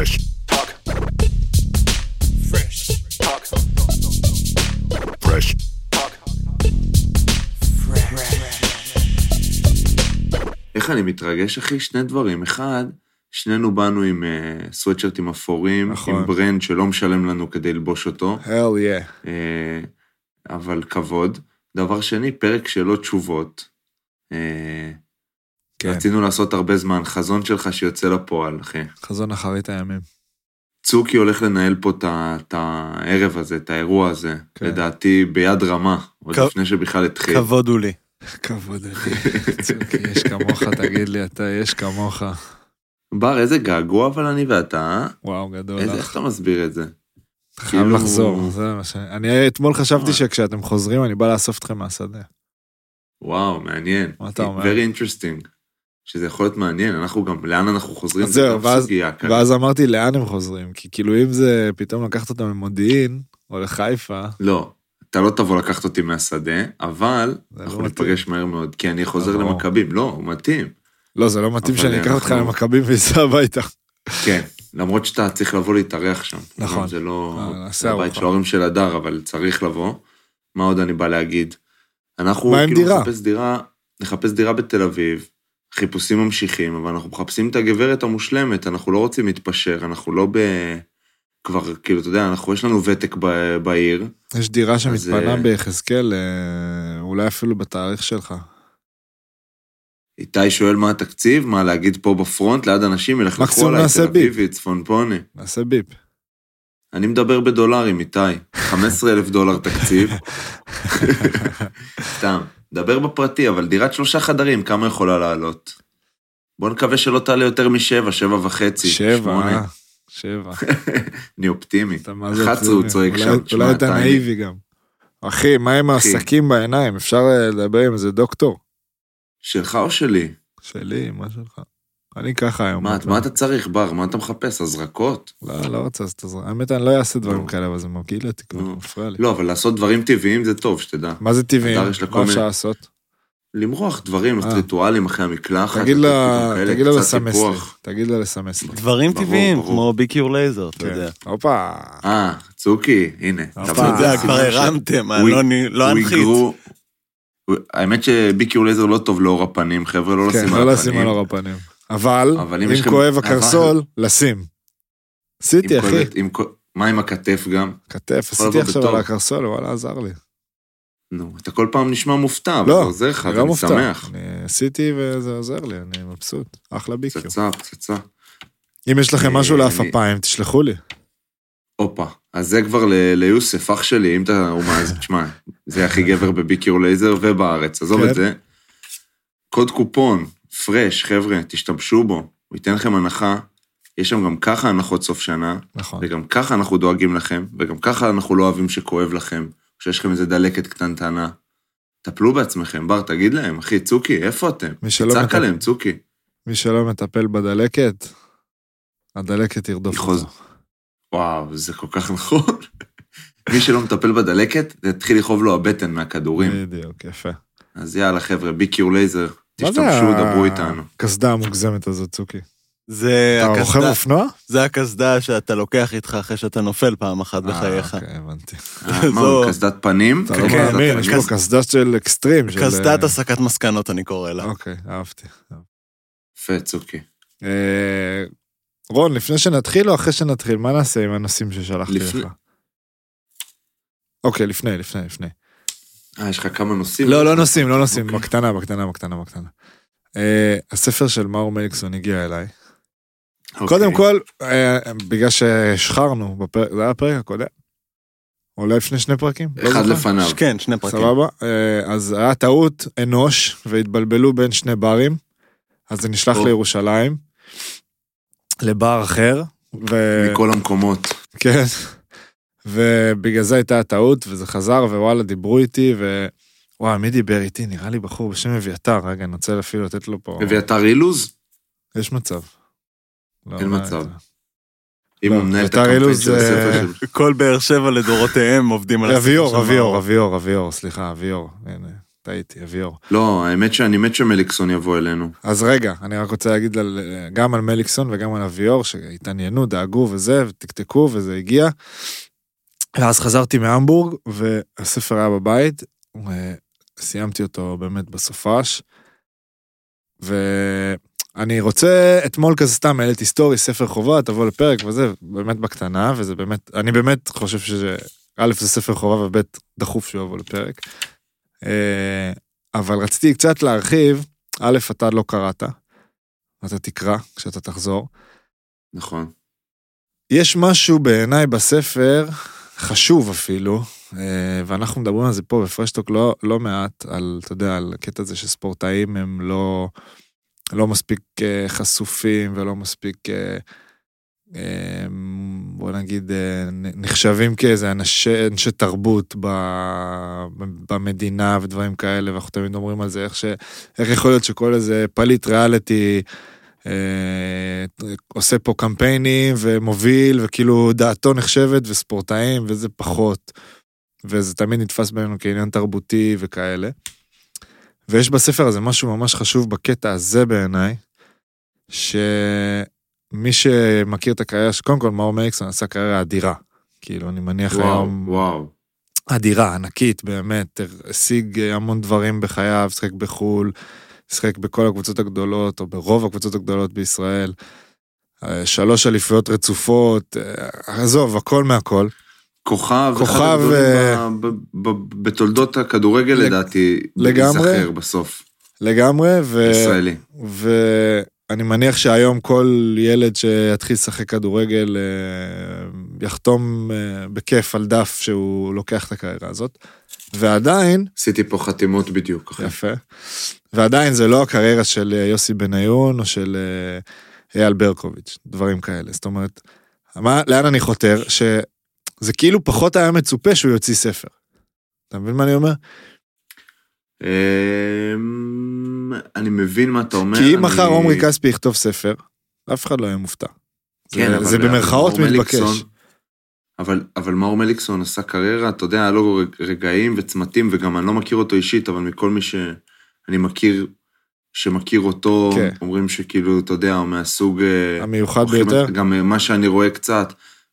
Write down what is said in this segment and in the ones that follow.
Fresh talk. Fresh talk. Fresh talk. איך אני מתרגש, אחי? שני דברים. אחד, שנינו באנו עם uh, סוואטשרטים אפורים, נכון. עם ברנד שלא משלם לנו כדי ללבוש אותו, hell yeah. אה, אבל כבוד. דבר שני, פרק שלא תשובות. אה, כן, רצינו לעשות הרבה זמן, חזון שלך שיוצא לפועל, אחי. חזון אחרית הימים. צוקי הולך לנהל פה את הערב הזה, את האירוע הזה, כן. לדעתי ביד רמה, עוד כ- לפני שבכלל התחיל. כבוד הוא לי. כבוד לי. צוקי, יש כמוך, תגיד לי, אתה, יש כמוך. בר, איזה געגוע אבל אני ואתה, אה? וואו, גדול איזה, איך לך. אתה מסביר את זה? אתה חייב כאילו- לחזור, זה מה ש... אני אתמול חשבתי מה? שכשאתם חוזרים, אני בא לאסוף אתכם מהשדה. וואו, מעניין. מה אתה אומר? Very interesting. שזה יכול להיות מעניין, אנחנו גם, לאן אנחנו חוזרים, אז זה זהו, ואז-. ואז אמרתי, לאן הם חוזרים? כי כאילו, אם זה פתאום לקחת אותם ממודיעין, או לחיפה, לא, אתה לא תבוא לקחת אותי מהשדה, אבל זה אנחנו לא. ניפגש מהר מאוד, כי אני חוזר ברור. למכבים. לא, הוא מתאים. לא, זה לא מתאים שאני אקח אותך למכבים ואסע הביתה. כן, למרות שאתה צריך לבוא להתארח שם. נכון. זה לא... אה, הבית. של ההורים של הדר, אבל צריך לבוא. מה עוד אני בא להגיד? אנחנו כאילו דירה? נחפש דירה, נחפש דירה בתל אביב, חיפושים ממשיכים, אבל אנחנו מחפשים את הגברת המושלמת, אנחנו לא רוצים להתפשר, אנחנו לא ב... כבר, כאילו, אתה יודע, אנחנו, יש לנו ותק ב- בעיר. יש דירה שמתפנה אה, ביחזקאל, אה, אולי אפילו בתאריך שלך. איתי שואל מה התקציב, מה להגיד פה בפרונט, ליד אנשים ילכלכו עליי, תל. אביבי, צפונפוני. נעשה ביפ. אני מדבר בדולרים, איתי. 15 אלף דולר תקציב. סתם, דבר בפרטי, אבל דירת שלושה חדרים, כמה יכולה לעלות? בוא נקווה שלא תעלה יותר משבע, שבע וחצי, שבע, שמונה. אה? שבע. אני אופטימי. אתה מה זה 11 הוא. צועק שם, אולי אתה. נאיבי גם. אחי, מה עם. העסקים בעיניים? אפשר אה, לדבר עם איזה דוקטור? שלך או שלי? שלי, מה שלך? אני ככה היום. מה, מה אתה צריך, בר? מה אתה מחפש? הזרקות? לא, לא רוצה לעשות את זה. האמת, אני לא אעשה דברים נו. כאלה, אבל זה מגעיל אותי כבר. מפריע לי. לא, אבל לעשות דברים טבעיים זה טוב, שתדע. מה זה טבעי? הדר יש לה כל מה אפשר לעשות? למרוח דברים, אה. ריטואלים אחרי המקלחת. תגיד לה, תגיד לה לסמס לי. תגיד לה לסמס לי. דברים טבעיים. כמו ביקיור לייזר, אתה כן. יודע. הופה. אה, צוקי, הנה. אתה יודע, כבר הרמתם, אני לא לא אנחית. האמת שביקיור לייזר לא טוב לאור הפנים, חבר'ה, לא כן, לשים לא על לשים על הפנים. אור הפנים. אבל, אבל אם אם לכם- כואב אבל- הקרסול, לשים. עשיתי, אחי. כואבת- עם מה עם הכתף גם? כתף, עשיתי עכשיו. על הקרסול, וואלה, עזר לי. נו, אתה כל פעם נשמע מופתע, אבל לא, זה עוזר לך, אני אז לא. שמח. אני עשיתי וזה עוזר לי, אני מבסוט. אחלה ביקיו. פצצה, פצצה. אם יש לכם משהו אה, לעפפיים, תשלחו לי. הופה. אז זה כבר ל- ליוסף, אח שלי, אם אתה, הוא מאזין, תשמע, זה הכי גבר בביקיור לייזר ובארץ, עזוב כן. את זה. קוד קופון, פרש, חבר'ה, תשתמשו בו, הוא ייתן לכם הנחה. יש שם גם ככה הנחות סוף שנה, נכון. וגם ככה אנחנו דואגים לכם, וגם ככה אנחנו לא אוהבים שכואב לכם, שיש לכם איזה דלקת קטנטנה. טפלו בעצמכם, בר, תגיד להם, אחי, צוקי, איפה אתם? צעק עליהם, צוקי. מי שלא מטפל בדלקת, הדלקת תרדוף היא חוז- אותו. וואו, זה כל כך נכון. מי שלא מטפל בדלקת, זה יתחיל לכאוב לו הבטן מהכדורים. בדיוק, יפה. אז יאללה, חבר'ה, ביקיור לייזר, תשתמשו, דברו איתנו. הקסדה המוגזמת הזאת, צוקי. זה אתה רוכב הקסדה- אופנוע? זה הקסדה שאתה לוקח איתך אחרי שאתה נופל פעם אחת בחייך. אה, אוקיי, הבנתי. אה, מה, הוא קסדת פנים? כן, יש. פה קסדה של אקסטרים. קסדת הסקת מסקנות אני קורא לה. אוקיי, אהבתי. יפה, צוקי. אה, רון, לפני שנתחיל או אחרי שנתחיל, מה נעשה עם הנושאים ששלחתי לך? אוקיי, לפני, לפני, לפני. אה, יש לך כמה נושאים? לא, לא נושאים, לא נושאים, אוקיי. בקטנה, בקטנה, בקטנה, בקטנה. אה, הספר של מאור מליקסון הגיע אליי. אוקיי. קודם כל, אה, בגלל שהשחרנו, זה היה הפרק הקודם. אולי לפני שני פרקים? לא אחד זוכר. לפניו. כן, שני פרקים. סבבה? אה, אז היה טעות אנוש, והתבלבלו בין שני ברים, אז זה נשלח או. לירושלים, לבר אחר, ו... מכל המקומות. כן. ובגלל זה הייתה הטעות, וזה חזר, ווואלה, דיברו איתי, ו... וואי, מי דיבר איתי? נראה לי בחור בשם אביתר. רגע, אני רוצה אפילו לתת לו פה... אביתר אילוז? יש מצב. לא, אין לא מצב. הייתה. אם לא, הוא מנהל את הקמפיין של הספר זה- של... כל באר שבע לדורותיהם עובדים על הספר של אביור, אביור. אביור, אביור, סליחה, אביור. הנה. טעיתי, אביור. לא, האמת שאני מת שמליקסון יבוא אלינו. אז רגע, אני רק רוצה להגיד גם על מליקסון וגם על אביור, שהתעניינו, דאגו וזה, ותקתקו, וזה הגיע. ואז חזרתי מהמבורג, והספר היה בבית, וסיימתי אותו באמת בסופש. ואני רוצה, אתמול כזה סתם העליתי סטורי, ספר חובה, תבוא לפרק וזה, באמת בקטנה, וזה באמת, אני באמת חושב שזה, א', זה ספר חובה, וב', דחוף שהוא יבוא לפרק. אה, אבל רציתי קצת להרחיב, א', אתה לא קראת, אתה תקרא כשאתה תחזור. נכון. יש משהו בעיניי בספר, חשוב אפילו, אה, ואנחנו מדברים על זה פה בפרשטוק לא, לא מעט, על, אתה יודע, על הקטע הזה שספורטאים הם לא, לא מספיק אה, חשופים ולא מספיק, בוא נגיד, נחשבים כאיזה אנשי, אנשי תרבות במדינה ודברים כאלה, ואנחנו תמיד אומרים על זה, איך, ש, איך יכול להיות שכל איזה פליט ריאליטי, אה, עושה פה קמפיינים ומוביל וכאילו דעתו נחשבת וספורטאים וזה פחות. וזה תמיד נתפס בינינו כעניין תרבותי וכאלה. ויש בספר הזה משהו ממש חשוב בקטע הזה בעיניי, שמי שמכיר את הקריירה, קודם כל מאור מליקסון עשה קריירה אדירה. כאילו אני מניח וואו, היום... וואו. אדירה, ענקית באמת, השיג המון דברים בחייו, שחק בחו"ל, שיחק בכל הקבוצות הגדולות, או ברוב הקבוצות הגדולות בישראל. אה, שלוש אליפויות רצופות, אה, עזוב, הכל מהכל. כוכב, כוכב, הגדולים אה, ב- ב- ב- בתולדות הכדורגל לג- לדעתי, לגמרי. ייזכר בסוף, לגמרי, ו... ישראלי. ואני מניח שהיום כל ילד שיתחיל לשחק כדורגל יחתום בכיף על דף שהוא לוקח את הקריירה הזאת. ועדיין, עשיתי פה חתימות בדיוק. אחי. יפה, ועדיין זה לא הקריירה של אה, יוסי בניון או של אה, אייל ברקוביץ', דברים כאלה. זאת אומרת, מה, לאן אני חותר? שזה כאילו פחות היה מצופה שהוא יוציא ספר. אתה מבין מה אני אומר? אמ, אני מבין מה אתה אומר. כי אם מחר עומרי כספי יכתוב ספר, אף אחד לא יהיה מופתע. כן, זה- אבל- זה במרכאות מתבקש. אבל, אבל מאור מליקסון עשה קריירה, אתה יודע, היה לו רגעים וצמתים, וגם אני לא מכיר אותו אישית, אבל מכל מי שאני מכיר, שמכיר אותו, כן. אומרים שכאילו, אתה יודע, הוא מהסוג... אה, המיוחד ביותר. גם אה, מה שאני רואה קצת,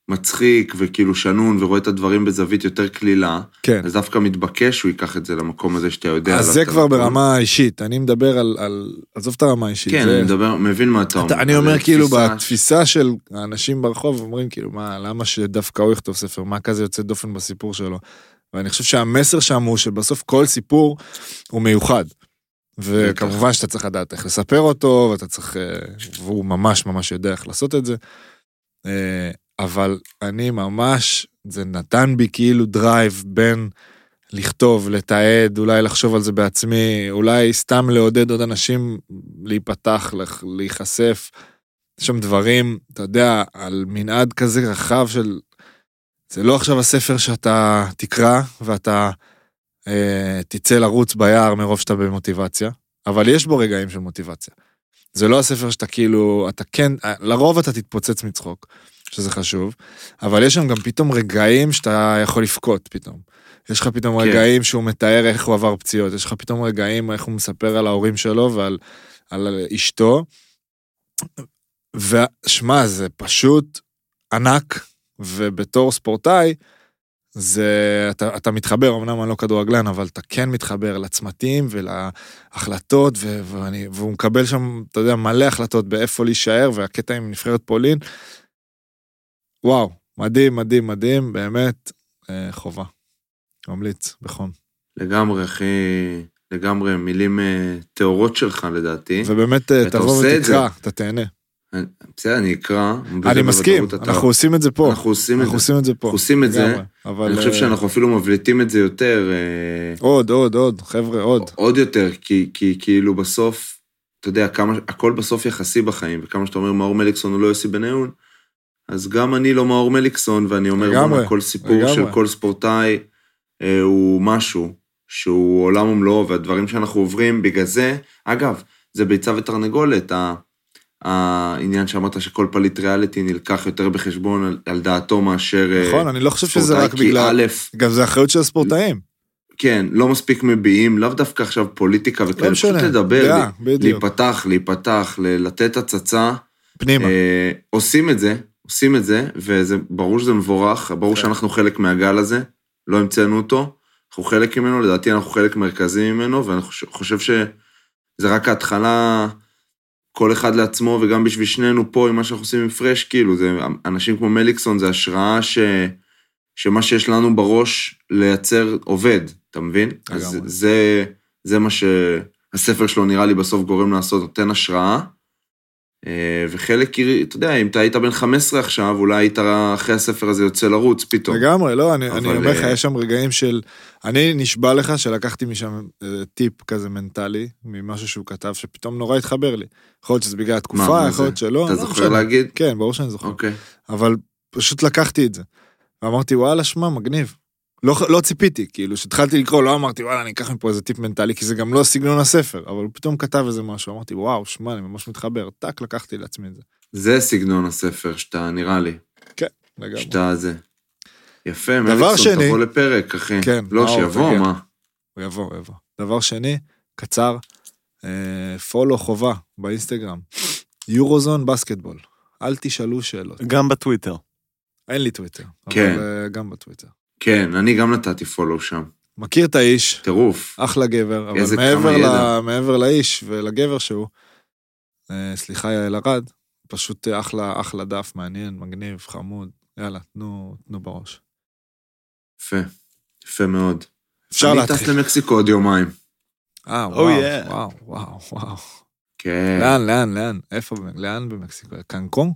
מצחיק וכאילו שנון, ורואה את הדברים בזווית יותר קלילה, כן. אז דווקא מתבקש שהוא ייקח את זה למקום הזה שאתה יודע. אז זה כבר הכל. ברמה האישית, אני מדבר על, על... עזוב את הרמה האישית. כן, זה... אני מדבר, מבין מה אתה אומר. אני אומר כאילו תפיסה- בתפיסה של האנשים ברחוב אומרים כאילו מה למה שדווקא הוא יכתוב ספר מה כזה יוצא דופן בסיפור שלו. ואני חושב שהמסר שם הוא שבסוף כל סיפור הוא מיוחד. וכמובן שאתה צריך לדעת איך לספר אותו ואתה צריך אה, והוא ממש ממש יודע איך לעשות את זה. אבל אני ממש זה נתן בי כאילו drive בין לכתוב לתעד אולי לחשוב על זה בעצמי אולי סתם לעודד עוד אנשים להיפתח להיחשף. יש שם דברים, אתה יודע, על מנעד כזה רחב של... זה לא עכשיו הספר שאתה תקרא ואתה אה, תצא לרוץ ביער מרוב שאתה במוטיבציה, אבל יש בו רגעים של מוטיבציה. זה לא הספר שאתה כאילו, אתה כן, אה, לרוב אתה תתפוצץ מצחוק, שזה חשוב, אבל יש שם גם פתאום רגעים שאתה יכול לבכות פתאום. יש לך פתאום כן. רגעים שהוא מתאר איך הוא עבר פציעות, יש לך פתאום רגעים איך הוא מספר על ההורים שלו ועל על אשתו. ושמע, זה פשוט ענק, ובתור ספורטאי, זה, אתה, אתה מתחבר, אמנם אני לא כדורגלן, אבל אתה כן מתחבר לצמתים ולהחלטות, ו, ואני, והוא מקבל שם, אתה יודע, מלא החלטות באיפה להישאר, והקטע עם נבחרת פולין, וואו, מדהים, מדהים, מדהים, באמת, אה, חובה. ממליץ, בחום. לגמרי, אחי, לגמרי, מילים אה, טהורות שלך לדעתי. ובאמת, אה, תבוא. ותקרא, אתה תהנה. בסדר, אני אקרא. אני מסכים, אנחנו עושים את זה פה. אנחנו עושים את זה. את זה פה. אנחנו עושים את זה. אבל... אני חושב אה, שאנחנו אפילו מבליטים את זה יותר, אה, עוד, עוד, עוד, חבר'ה, עוד. עוד יותר, כי, כי כאילו בסוף, אתה יודע, כמה, הכל בסוף יחסי בחיים, וכמה שאתה אומר מאור מליקסון הוא לא יוסי בניון, אז גם אני לא מאור מליקסון, ואני אומר, לגמרי, כל סיפור לגמרי. של כל ספורטאי אה, הוא משהו, שהוא עולם ומלואו, והדברים שאנחנו עוברים, בגלל זה, אגב, זה ביצה ותרנגולת, ה- העניין שאמרת שכל פליט ריאליטי נלקח יותר בחשבון על, על דעתו מאשר... אה, נכון, אני לא חושב שזה ספורטאי, רק בגלל... א', גם זה אחריות של הספורטאים. כן, לא מספיק מביעים, לאו דווקא עכשיו פוליטיקה וכאלה, לא פשוט לדבר, דעה, לי-. להיפתח, להיפתח, לתת הצצה. פנימה. אה, עושים את זה, עושים את זה, וזה ברור שזה מבורך, ברור כן. שאנחנו חלק מהגל הזה, לא המצאנו אותו, אנחנו חלק ממנו, לדעתי אנחנו חלק מרכזי ממנו, ואני חושב- שזה רק ההתחלה, כל אחד לעצמו, וגם בשביל שנינו פה, עם מה שאנחנו עושים עם פרש, כאילו, זה, אנשים כמו מליקסון, זה השראה ש, שמה שיש לנו בראש לייצר עובד, אתה מבין? אז. זה, זה מה שהספר שלו נראה לי בסוף גורם לעשות, נותן השראה. אה, וחלק, אתה יודע, אם אתה היית בן 15 עכשיו, אולי היית אחרי הספר הזה יוצא לרוץ פתאום. לגמרי, לא, אני, אבל, אני אומר לך, אה, יש שם רגעים של... אני נשבע לך שלקחתי משם אה, טיפ כזה מנטלי, ממשהו שהוא כתב, שפתאום נורא התחבר לי. יכול להיות שזה בגלל התקופה, יכול? להיות שלא. אתה לא זוכר משנה. להגיד? כן, ברור שאני זוכר. אוקיי. אבל פשוט לקחתי את זה. ואמרתי, וואלה, שמע, מגניב. לא, לא ציפיתי, כאילו, כשהתחלתי לקרוא, לא אמרתי, וואלה, אני אקח מפה איזה טיפ מנטלי, כי זה גם לא סגנון הספר, אבל הוא פתאום כתב איזה משהו, אמרתי, וואו, שמע, אני ממש מתחבר, טאק, לקחתי לעצמי את זה. זה סגנון הספר שאתה, נראה לי, לגמרי. שאתה זה. יפה, מליקסון, שני- תבוא לפרק, אחי. כן, לא, שיבוא, תגיע. מה? הוא יבוא, הוא יבוא. דבר שני, קצר, אה, פולו חובה באינסטגרם, יורוזון בסקטבול. אל תשאלו שאלות. גם בטוויטר. אין לי טוויטר, כן. אבל אה, גם בטוויטר. כן, אני גם נתתי פולו שם. מכיר את האיש, טירוף. אחלה גבר, אבל איזה מעבר, כמה ל... מעבר לאיש ולגבר שהוא, אה, סליחה יעל ארד, פשוט אחלה, אחלה דף, מעניין, מגניב, חמוד, יאללה, תנו, תנו בראש. יפה. יפה מאוד. אפשר אני טס להתחיל. למקסיקו עוד יומיים. אה, Oh, וואו, yeah. וואו, וואו, וואו. כן. לאן, לאן, לאן? איפה, לאן במקסיקו? קנקון?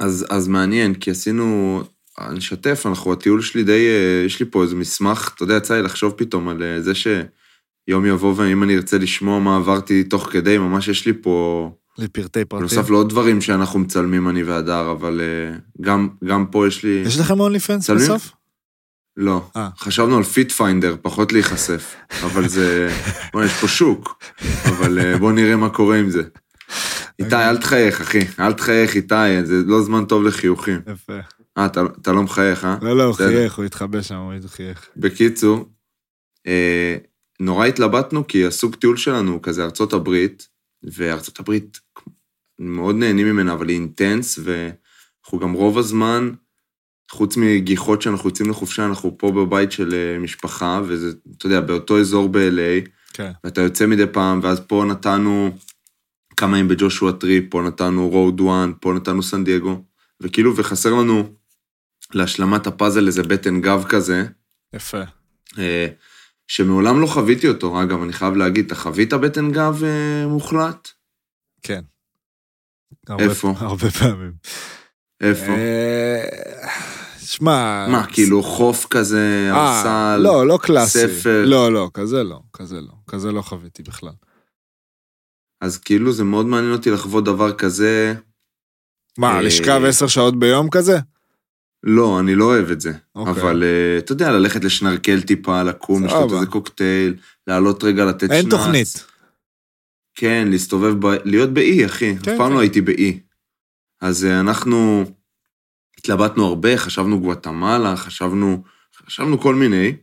אז, אז מעניין, כי עשינו, אני אשתף, אנחנו, הטיול שלי די, אה, יש לי פה איזה מסמך, אתה יודע, יצא לי לחשוב פתאום על אה, זה שיום יבוא ואם אני ארצה לשמוע מה עברתי תוך כדי, ממש יש לי פה, לפרטי פרטים. בנוסף לעוד דברים שאנחנו מצלמים, אני והדר, אבל אה, גם, גם פה יש לי... יש לכם OnlyFans? בסוף? לא. אה. חשבנו על FeetFinder, פחות להיחשף, אבל זה... בוא, יש פה שוק, אבל בוא נראה מה קורה עם זה. איתי, אל תחייך, אחי, אל תחייך, איתי, זה לא זמן טוב לחיוכים. יפה. אה, אתה, אתה לא מחייך, אה? לא, לא, הוא. חייך, הוא התחבא שם, הוא חייך. בקיצור, אה, נורא התלבטנו, כי הסוג טיול שלנו הוא כזה ארצות הברית, וארצות הברית, מאוד נהנים ממנה, אבל היא intense, ואנחנו גם רוב הזמן, חוץ מגיחות שאנחנו יוצאים לחופשה, אנחנו פה בבית של אה, משפחה, וזה, אתה יודע, באותו אזור ב-LA, כן. ואתה יוצא מדי פעם, ואז פה נתנו כמה ימים ב Joshua Tree, פה נתנו Route One, פה נתנו סן דייגו, וכאילו, וחסר לנו להשלמת הפאזל איזה בטן גב כזה, יפה. אה, שמעולם לא חוויתי אותו. אגב, אני חייב להגיד, אתה חווית בטן גב אה, מוחלט? כן. הרבה- איפה? הרבה פעמים. איפה? אה, שמע... מה, כאילו חוף כזה, ארסל? לא, לא קלאסי. ספר? לא, לא, כזה לא, כזה לא. כזה לא חוויתי בכלל. אז כאילו זה מאוד מעניין אותי לחוות דבר כזה. מה, לשכב עשר שעות ביום כזה? לא, אני לא אוהב את זה. אוקיי. אבל אה, אתה יודע, ללכת לשנרקל טיפה, לקום. לשתות איזה קוקטייל, לעלות רגע, לתת שנץ. אין תוכנית. כן, להסתובב, ב... להיות באי, אחי. אף כן, פעם כן. לא הייתי באי. אז אה, אנחנו התלבטנו הרבה, חשבנו גואטמלה, חשבנו, חשבנו כל מיני,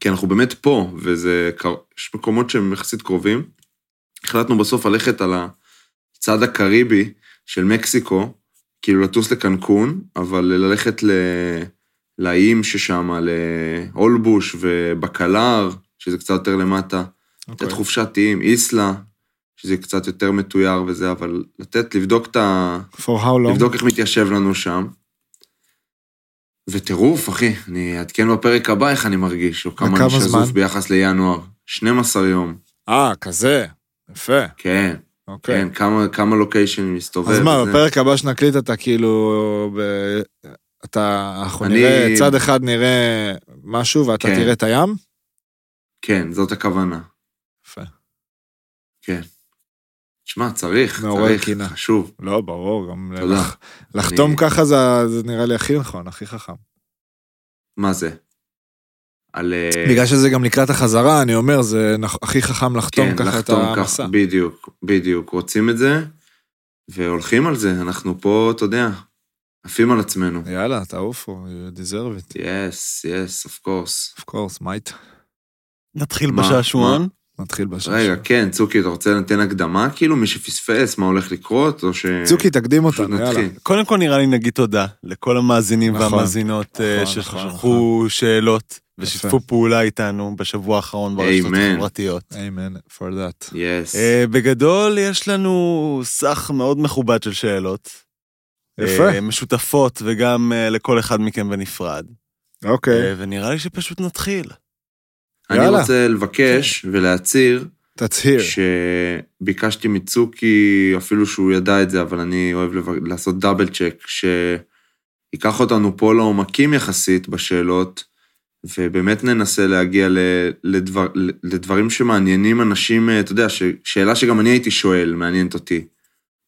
כי אנחנו באמת פה, וזה, יש מקומות שהם יחסית קרובים. החלטנו בסוף ללכת על הצד הקריבי של מקסיקו, כאילו לטוס לקנקון, אבל ללכת ל... לאיים ששם, לאולבוש ובקלר, שזה קצת יותר למטה. אוקיי. לתת חופשת איים, איסלה, שזה קצת יותר מתויר וזה, אבל לתת, לבדוק את ה... For how long? לבדוק איך מתיישב לנו שם. וטירוף, אחי, אני אעדכן בפרק הבא איך אני מרגיש, או כמה אני שזוף זמן? ביחס לינואר. 12 יום, אה, כזה. יפה. כן, אוקיי. כן, כמה, כמה לוקיישנים מסתובב. אז מה. בפרק הבא שנקליט אתה כאילו... ב... אתה, אנחנו אני- נראה, צד אחד נראה משהו ואתה כן. תראה את הים? כן, זאת הכוונה, יפה. כן. תשמע, צריך, צריך, קינה. חשוב. לא, ברור, גם תודה. לח- לחתום אני- ככה זה זה נראה לי הכי נכון, הכי חכם. מה זה? על... אה, בגלל שזה גם לקראת החזרה, אני אומר, זה הכי חכם לחתום כן, ככה את לחתום המסע. ככה, בדיוק, בדיוק, רוצים את זה, והולכים על זה, אנחנו פה, אתה יודע, עפים על עצמנו. יאללה, תעופו, you deserve it, Yes, yes, of course. of course, mate. נתחיל מה? בשעשועון. נתחיל בשעה. רגע, כן, צוקי, אתה רוצה לתת הקדמה? כאילו, מי שפספס, מה הולך לקרות, או ש... צוקי, תקדים אותנו, יאללה. קודם כל נראה לי נגיד תודה לכל המאזינים נכון, והמאזינות אה, נכון, ששלחו שאלות ושיתפו פעולה איתנו בשבוע האחרון ברשתות Amen. החברתיות. Amen for that. יס. אה, בגדול יש לנו סך מאוד מכובד של שאלות. יפה. אה, משותפות וגם אה, לכל אחד מכם בנפרד. אוקיי, אה, ונראה לי שפשוט נתחיל. אני יאללה. רוצה לבקש ולהצהיר תצהיר. שביקשתי מצוקי, אפילו שהוא ידע את זה, אבל אני אוהב לב- לעשות דאבל צ'ק, שייקח אותנו פה לעומקים יחסית בשאלות, ובאמת ננסה להגיע לדבר, לדברים שמעניינים אנשים, אתה יודע, שאלה שגם אני הייתי שואל, מעניינת אותי.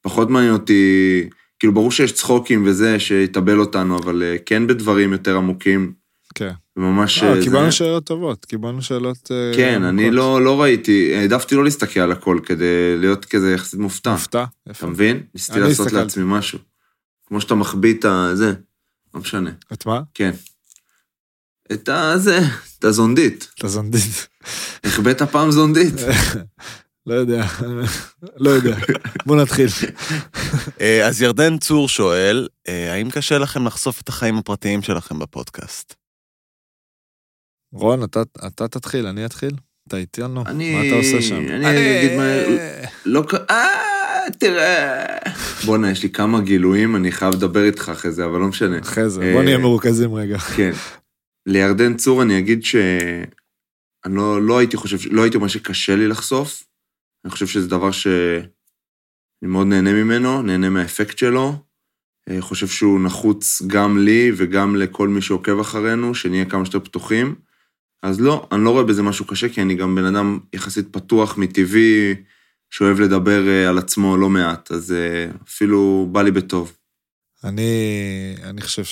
פחות מעניין אותי, כאילו, ברור שיש צחוקים וזה, שיתבל אותנו, אבל אה, כן בדברים יותר עמוקים, כן. וממש... אה, אה, קיבלנו זה- שאלות טובות, קיבלנו שאלות... אה, כן, אני עמוקות. לא, לא ראיתי, העדפתי לא להסתכל על הכל כדי להיות כזה יחסית מופתע. מופתע. אתה יפה. מבין? ניסיתי אני לעשות הסתכלתי. לעצמי משהו. כמו שאתה מחביא את הזה, לא משנה. את מה? כן. את הזה, את הזונדית. את הזונדית. החבאת פעם זונדית. לא יודע, לא יודע. בוא נתחיל. אה, אז ירדן צור שואל, אה, האם קשה לכם לחשוף את החיים הפרטיים שלכם בפודקאסט? רון, אתה- אתה תתחיל, אני אתחיל? אתה איתי לנו? אני- מה אתה עושה שם? אני אגיד מה- לא. אה, תראה. בואנה, יש לי כמה גילויים, אני חייב לדבר איתך אחרי זה, אבל לא משנה. אחרי זה, אה, בוא נהיה מרוכזים רגע. כן. לירדן צור אני אגיד ש... אני לא, לא הייתי חושב, לא הייתי אומר שקשה לי לחשוף. אני חושב שזה דבר שאני מאוד נהנה ממנו, נהנה מהאפקט שלו. אה, חושב שהוא נחוץ גם לי וגם לכל מי שעוקב אחרינו, שנהיה כמה שיותר פתוחים. אז לא, אני לא רואה בזה משהו קשה, כי אני גם בן אדם יחסית פתוח מטבעי, שאוהב לדבר אה, על עצמו לא מעט, אז אה, אפילו בא לי בטוב. אני, אני חושב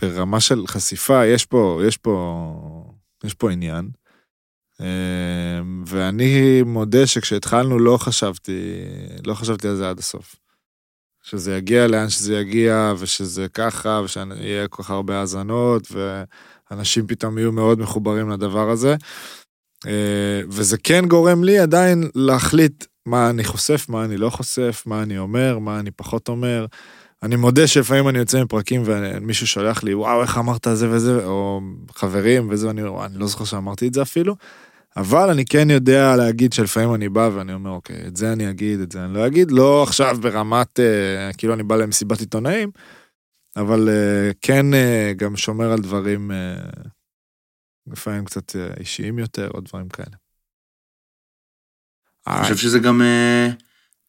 שברמה של חשיפה, יש פה, יש פה, יש פה עניין. אמ, ואני מודה שכשהתחלנו לא חשבתי, לא חשבתי על זה עד הסוף. שזה יגיע לאן שזה יגיע, ושזה ככה, ושיהיה כל כך הרבה האזנות, ואנשים פתאום יהיו מאוד מחוברים לדבר הזה. אה, וזה כן גורם לי עדיין להחליט מה אני חושף, מה אני לא חושף, מה אני אומר, מה אני פחות אומר. אני מודה שלפעמים אני יוצא מפרקים ומישהו שולח לי, וואו, איך אמרת זה וזה, או חברים וזה, אומר, אני לא זוכר שאמרתי את זה אפילו. אבל אני כן יודע להגיד שלפעמים אני בא ואני אומר, אוקיי, את זה אני אגיד, את זה אני לא אגיד, לא עכשיו ברמת, אה, כאילו אני בא למסיבת עיתונאים, אבל אה, כן אה, גם שומר על דברים אה, לפעמים קצת אה, אישיים יותר, או דברים כאלה. אני חושב שזה גם, אה,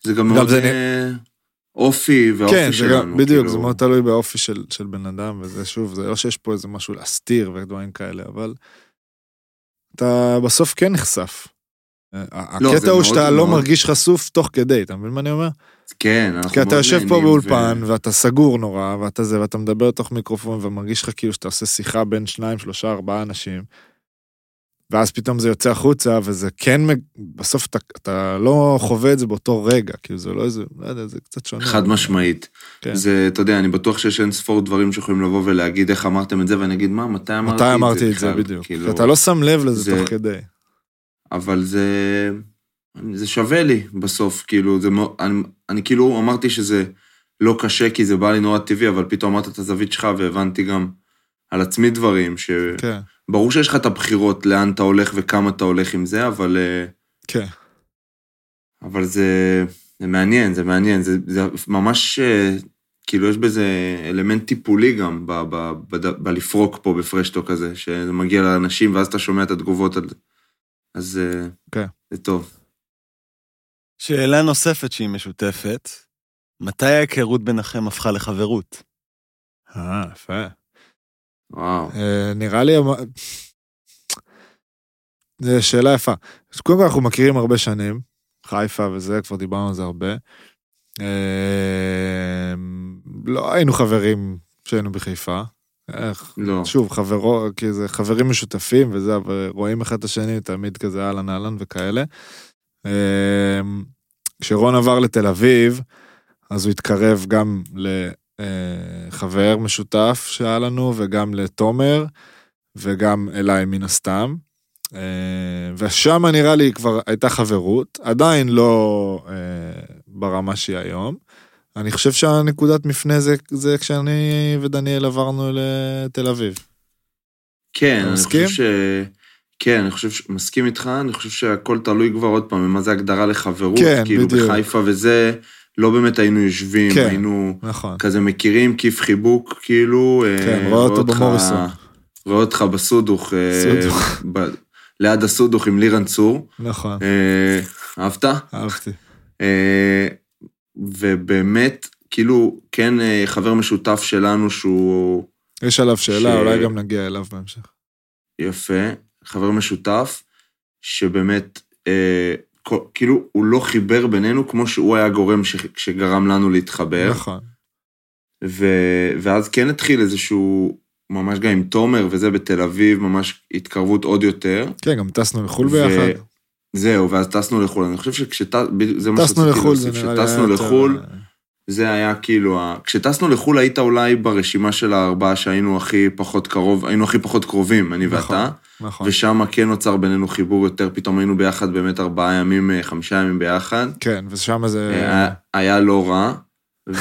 זה גם גם מאוד זה אה, אופי ואופי כן, שלנו. גם, בדיוק, כאילו. זה מאוד תלוי באופי של, של בן אדם, וזה שוב, זה לא שיש פה איזה משהו להסתיר ודברים כאלה, אבל אתה בסוף כן נחשף. לא, הקטע הוא מאוד- שאתה לא מאוד- מרגיש חשוף תוך כדי, אתה מבין מה אני אומר? כן, אנחנו כי אתה מאוד יושב פה באולפן, ו- ואתה סגור נורא, ואתה זה, ואתה מדבר תוך מיקרופון, ומרגיש לך כאילו שאתה עושה שיחה בין שניים, שלושה, ארבעה אנשים, ואז פתאום זה יוצא החוצה, וזה כן, בסוף אתה, אתה לא חווה את זה באותו רגע, כאילו זה לא איזה, לא יודע, זה קצת שונה. חד משמעית. כן. זה, אתה יודע, אני בטוח שיש אין ספור דברים שיכולים לבוא ולהגיד איך אמרתם את זה, ואני אגיד, מה, מתי אמרתי את זה? מתי אמרתי את זה בכלל?" בדיוק? כאילו, אתה לא שם לב לזה זה- תוך כדי. אבל זה... זה שווה לי בסוף, כאילו, זה. אני, אני כאילו אמרתי שזה לא קשה כי זה בא לי נורא טבעי, אבל פתאום אמרת את הזווית שלך והבנתי גם על עצמי דברים, שברור כן, שיש לך את הבחירות לאן אתה הולך וכמה אתה הולך עם זה, אבל... אה, כן. אבל זה, זה מעניין, זה מעניין, זה, זה ממש, אה, כאילו יש בזה אלמנט טיפולי גם, ב, ב, ב, בלפרוק פה בפרשטוק הזה, שזה מגיע לאנשים ואז אתה שומע את התגובות על זה. אז אה, כן. זה טוב. שאלה נוספת שהיא משותפת, מתי ההיכרות ביניכם הפכה לחברות? אה, יפה. וואו. אה, נראה לי... זו שאלה יפה. אז קודם כל אנחנו מכירים הרבה שנים, חיפה וזה, כבר דיברנו על זה הרבה. אה, לא היינו חברים כשהיינו בחיפה. איך, לא. שוב, חברו, כי זה חברים משותפים וזה, אבל רואים אחד את השני תמיד כזה אהלן אהלן וכאלה. אה, כשרון עבר לתל אביב, אז הוא התקרב גם לחבר משותף שהיה לנו, וגם לתומר, וגם אליי מן הסתם. אה, ושם נראה לי כבר הייתה חברות, עדיין לא אה, ברמה שהיא היום. אני חושב שהנקודת מפנה זה, זה כשאני ודניאל עברנו לתל אביב. כן, אני מסכים? חושב ש... כן, אני חושב ש... מסכים איתך, אני חושב שהכל תלוי כבר עוד פעם, מה זה הגדרה לחברות, כן, כאילו בדיוק. בחיפה וזה, לא באמת היינו יושבים, כן. היינו נכון. כזה מכירים, כיף חיבוק, כאילו, כן, אה, רואה אותו במוריסון. רואה אותך בסודוך, אה, סודוך. ב... ליד הסודוך עם לירן צור, נכון, אה, אהבת? אהבתי. אה, ובאמת, כאילו, כן, אה, חבר משותף שלנו שהוא יש עליו שאלה, ש- אולי גם נגיע אליו בהמשך. יפה, חבר משותף, שבאמת, אה, כאילו, הוא לא חיבר בינינו כמו שהוא היה גורם ש, שגרם לנו להתחבר. נכון. ו, ואז כן התחיל איזשהו, ממש גם עם תומר וזה בתל אביב, ממש התקרבות עוד יותר. כן, גם טסנו לחו"ל ו- ביחד. זהו, ואז טסנו לחו"ל. אני חושב שכשט... זה מה שרציתי לחו"ל, זה להוסיף, היה כשטסנו יותר... לחו"ל, זה היה כאילו, ה... כשטסנו לחו"ל היית אולי ברשימה של הארבעה שהיינו הכי פחות קרוב, היינו הכי פחות קרובים, אני נכון. ואתה, נכון. ושם כן נוצר בינינו חיבור יותר, פתאום היינו ביחד באמת ארבעה ימים, אה, חמישה ימים ביחד. כן, ושם זה... היה, היה לא רע,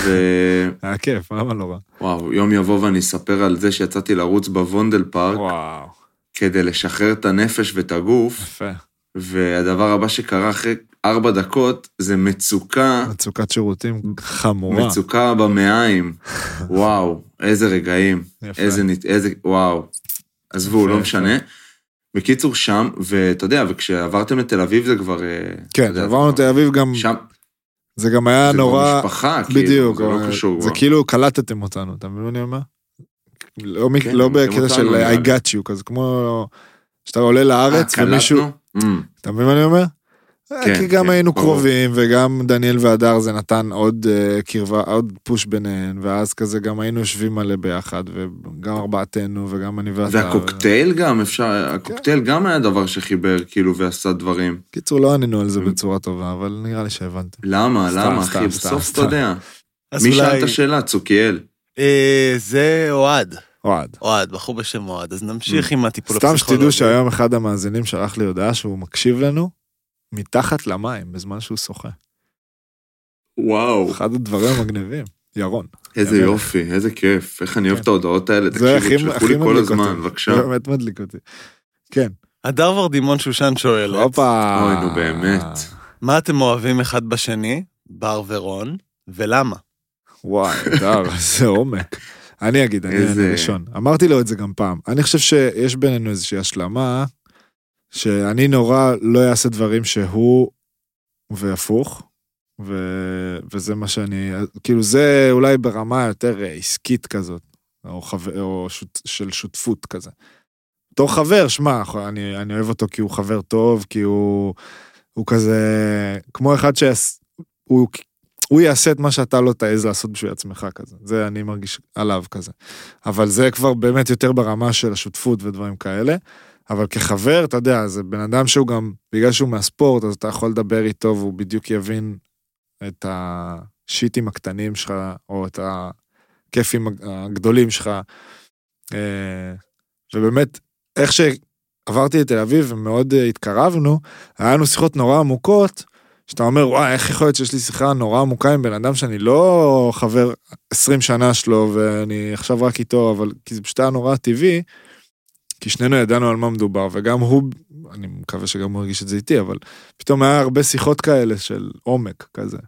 היה כיף, למה לא רע? ווואו, יום יבוא ואני אספר על זה שיצאתי לרוץ בוונדל פארק, וואו, כדי לשחרר את הנפש ואת הגוף, יפה. והדבר הבא שקרה אחרי ארבע דקות, זה מצוקה, מצוקת שירותים חמורה. מצוקה במעיים. וואו, איזה רגעים, יפה. איזה, איזה, וואו. עזבו, יפה, לא. משנה. בקיצור, שם, ואתה יודע, וכשעברתם לתל אביב זה כבר... אה, כן, עברנו לתל אביב גם, שם, זה גם היה זה כבר נורא... משפחה, כאילו, בדיוק, זה לא אה, קשור. זה כבר. כאילו קלטתם אותנו, אתה מבין מה אני אומר? לא כן, לא בקטע של I got you, כזה כמו שאתה עולה אה, לארץ ומישהו, קלטנו? Mm, אתה מבין מה אני אומר? כן, כי גם כן, היינו ברור. קרובים, וגם דניאל והדר זה נתן עוד אה, קרבה, עוד פוש ביניהן, ואז כזה גם היינו יושבים מלא ביחד, וגם ארבעתנו, וגם אני ואתה. והקוקטייל גם, אפשר, הקוקטייל גם היה דבר שחיבר, כאילו, ועשה דברים. קיצור, לא ענינו על זה. בצורה טובה, אבל נראה לי שהבנתם. למה, סתם, למה, סתם, אחי? סתם, בסוף סתם. אתה יודע. מי אולי- שאל את השאלה? צוקיאל. אה, זה אוהד. אוהד. אוהד, בחור בשם אוהד. אז נמשיך עם הטיפול סתם הפסיכולוגי. שתדעו שהיום אחד המאזינים שלח לי הודעה שהוא מקשיב לנו מתחת למים בזמן שהוא שוחה. וואו. אחד הדברים המגניבים. ירון. איזה יאללה. יופי, איזה כיף. איך אני אוהב כן. את ההודעות האלה. זה הכי תקשיבו, תשלחו לי כל מדליק הזמן, אותי. בבקשה. זה באמת מדליק אותי. כן. הדר ורדימון שושן שואלת, הופה. אוי, נו, באמת. מה אתם אוהבים אחד בשני, בר ורון, ולמה? וואי, דר, איזה עומק. אני אגיד, אני איזה- אני ראשון. אמרתי לו את זה גם פעם. אני חושב שיש בינינו איזושהי השלמה, שאני נורא לא אעשה דברים שהוא והפוך, ו... וזה מה שאני, כאילו זה אולי ברמה יותר עסקית כזאת, או, חבר, או שות, של שותפות כזה. בתור חבר, שמע, אני, אני אוהב אותו כי הוא חבר טוב, כי הוא, הוא כזה, כמו אחד שהוא הוא יעשה את מה שאתה לא תעז לעשות בשביל עצמך כזה. זה אני מרגיש עליו כזה. אבל זה כבר באמת יותר ברמה של השותפות ודברים כאלה. אבל כחבר, אתה יודע, זה בן אדם שהוא גם, בגלל שהוא מהספורט, אז אתה יכול לדבר איתו והוא בדיוק יבין את השיטים הקטנים שלך, או את הכיפים הגדולים שלך. אה, ובאמת, איך שעברתי לתל אביב ומאוד אה, התקרבנו, היה לנו שיחות נורא עמוקות, שאתה אומר, וואי, איך יכול להיות שיש לי שיחה נורא עמוקה עם בן אדם שאני לא חבר 20 שנה שלו ואני עכשיו רק איתו, אבל כי זה פשוט היה נורא טבעי, כי שנינו ידענו על מה מדובר, וגם הוא, אני מקווה שגם הוא הרגיש את זה איתי, אבל פתאום היה הרבה שיחות כאלה של עומק כזה.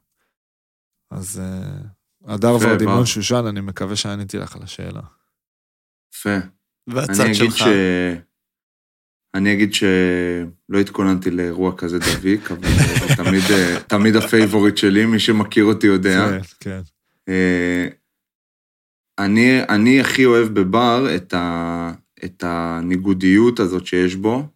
אז אה, הדר ורדימון. שושן, אני מקווה שעניתי לך על השאלה. יפה. והצד אני אגיד שלך? ש... אני אגיד שלא התכוננתי לאירוע כזה דביק, אבל זה תמיד, אה, תמיד ה favorite שלי, מי שמכיר אותי יודע. כן, כן. אה, אני, אני הכי אוהב בבר את, ה, את הניגודיות הזאת שיש בו,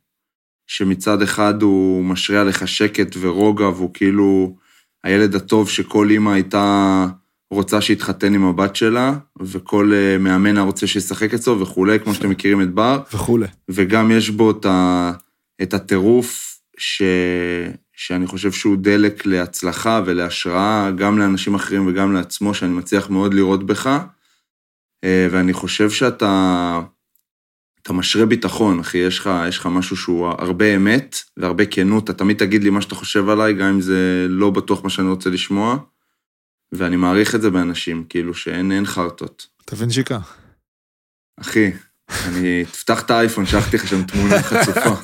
שמצד אחד הוא משרה עליך שקט ורוגע, והוא כאילו הילד הטוב שכל אימא הייתה רוצה שיתחתן עם הבת שלה, וכל אה, מאמן היה רוצה שישחק אצלו וכולי, כמו שאתם מכירים את בר. וכולי. וגם יש בו את, ה, את הטירוף ש, שאני חושב שהוא דלק להצלחה ולהשראה, גם לאנשים אחרים וגם לעצמו, שאני מצליח מאוד לראות בך. אה, ואני חושב שאתה אתה משרה ביטחון, אחי, יש לך, יש לך משהו שהוא הרבה אמת והרבה כנות, אתה תמיד תגיד לי מה שאתה חושב עליי, גם אם זה לא בטוח מה שאני רוצה לשמוע, ואני מעריך את זה באנשים, כאילו שאין אין חרטות. תבין שיקה. אחי, אני, תפתח את האייפון, שלחתי לך שם תמונה חצופה.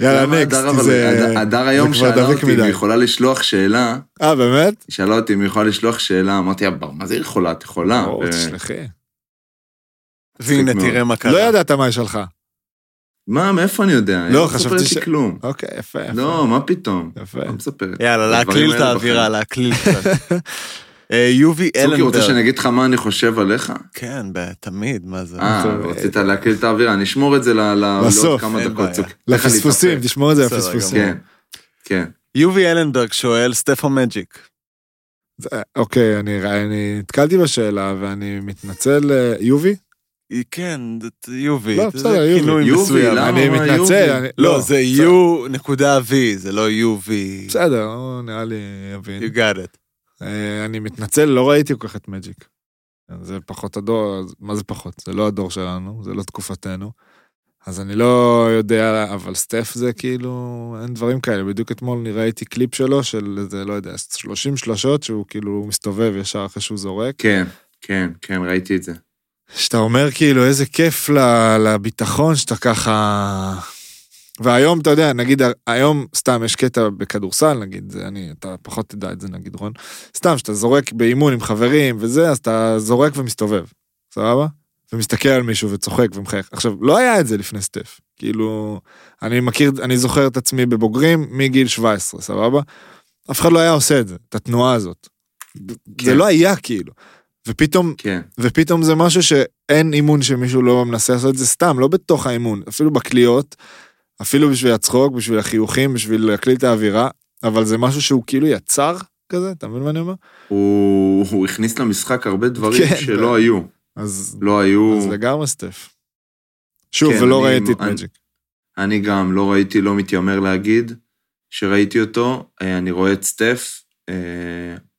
יאללה, נקסט, זה הדר- היום שאלה אותי אם. היא יכולה לשלוח שאלה, אה, באמת? היא שאלה אותי אם היא יכולה לשלוח שאלה, אמרתי, "אבל מה זה יכולה? את יכולה. ברור, תשלחי. והנה. תראה מה קרה. לא ידעת מה יש לך. מה, מאיפה אני יודע? לא, היא חשבתי ש- כלום. אוקיי, יפה, יפה. לא, מה פתאום? יפה. לא מספרת. יאללה, להקליל את האווירה. להקליל קצת. אה, יובי צוקי, רוצה. שאני אגיד לך מה אני חושב עליך? כן, ב- תמיד, מה זה? אה, טוב, רצית להקליל את האווירה, אני אשמור את זה לעוד כמה דקות, לפספוסים. תשמור את זה לפספוסים. כן, כן. יובי אלנברג שואל, סטפו מג'יק. אוקיי, אני אני נתקלתי בשאלה ואני מתנצל, אה, יובי? כן, זה- יובי. לא, בסדר, יובי. כינוי יובי, מסוים. למה? אני מתנצל? אני- לא, זה. יו נקודה וי, זה לא יובי. בסדר, הוא נראה לי יבין. You got it. אה, אני מתנצל, לא ראיתי כל כך את מג'יק. זה פחות הדור, מה זה פחות? זה לא הדור שלנו, זה לא תקופתנו. אז אני לא יודע, אבל סטף זה כאילו, אין דברים כאלה. בדיוק אתמול אני ראיתי קליפ שלו של איזה, לא יודע, 30 שלשות שהוא כאילו מסתובב ישר אחרי שהוא זורק. כן, כן, כן, ראיתי את זה. שאתה אומר כאילו איזה כיף לביטחון שאתה ככה... והיום אתה יודע, נגיד היום סתם יש קטע בכדורסל נגיד, זה אני, אתה פחות תדע את זה נגיד רון, סתם שאתה זורק באימון עם חברים וזה, אז אתה זורק ומסתובב, סבבה? ומסתכל על מישהו וצוחק ומחייך. עכשיו, לא היה את זה לפני סטף, כאילו, אני מכיר, אני זוכר את עצמי בבוגרים מגיל 17, סבבה? אף אחד לא היה עושה את זה, את התנועה הזאת. זה כן. לא היה כאילו. ופתאום כן, ופתאום זה משהו שאין אימון שמישהו לא מנסה לעשות את זה סתם, לא בתוך האימון, אפילו בקליעות, אפילו בשביל הצחוק, בשביל החיוכים, בשביל להקליל את האווירה, אבל זה משהו שהוא כאילו יצר כזה, אתה מבין מה אני אומר? הוא הוא הכניס למשחק הרבה דברים כן, שלא ב- היו. אז, לא היו... אז לגמרי סטף. שוב, כן, ולא אני- ראיתי את אני- מג'יק. אני גם לא ראיתי, לא מתיימר להגיד שראיתי אותו. אה, אני רואה את סטף, אה,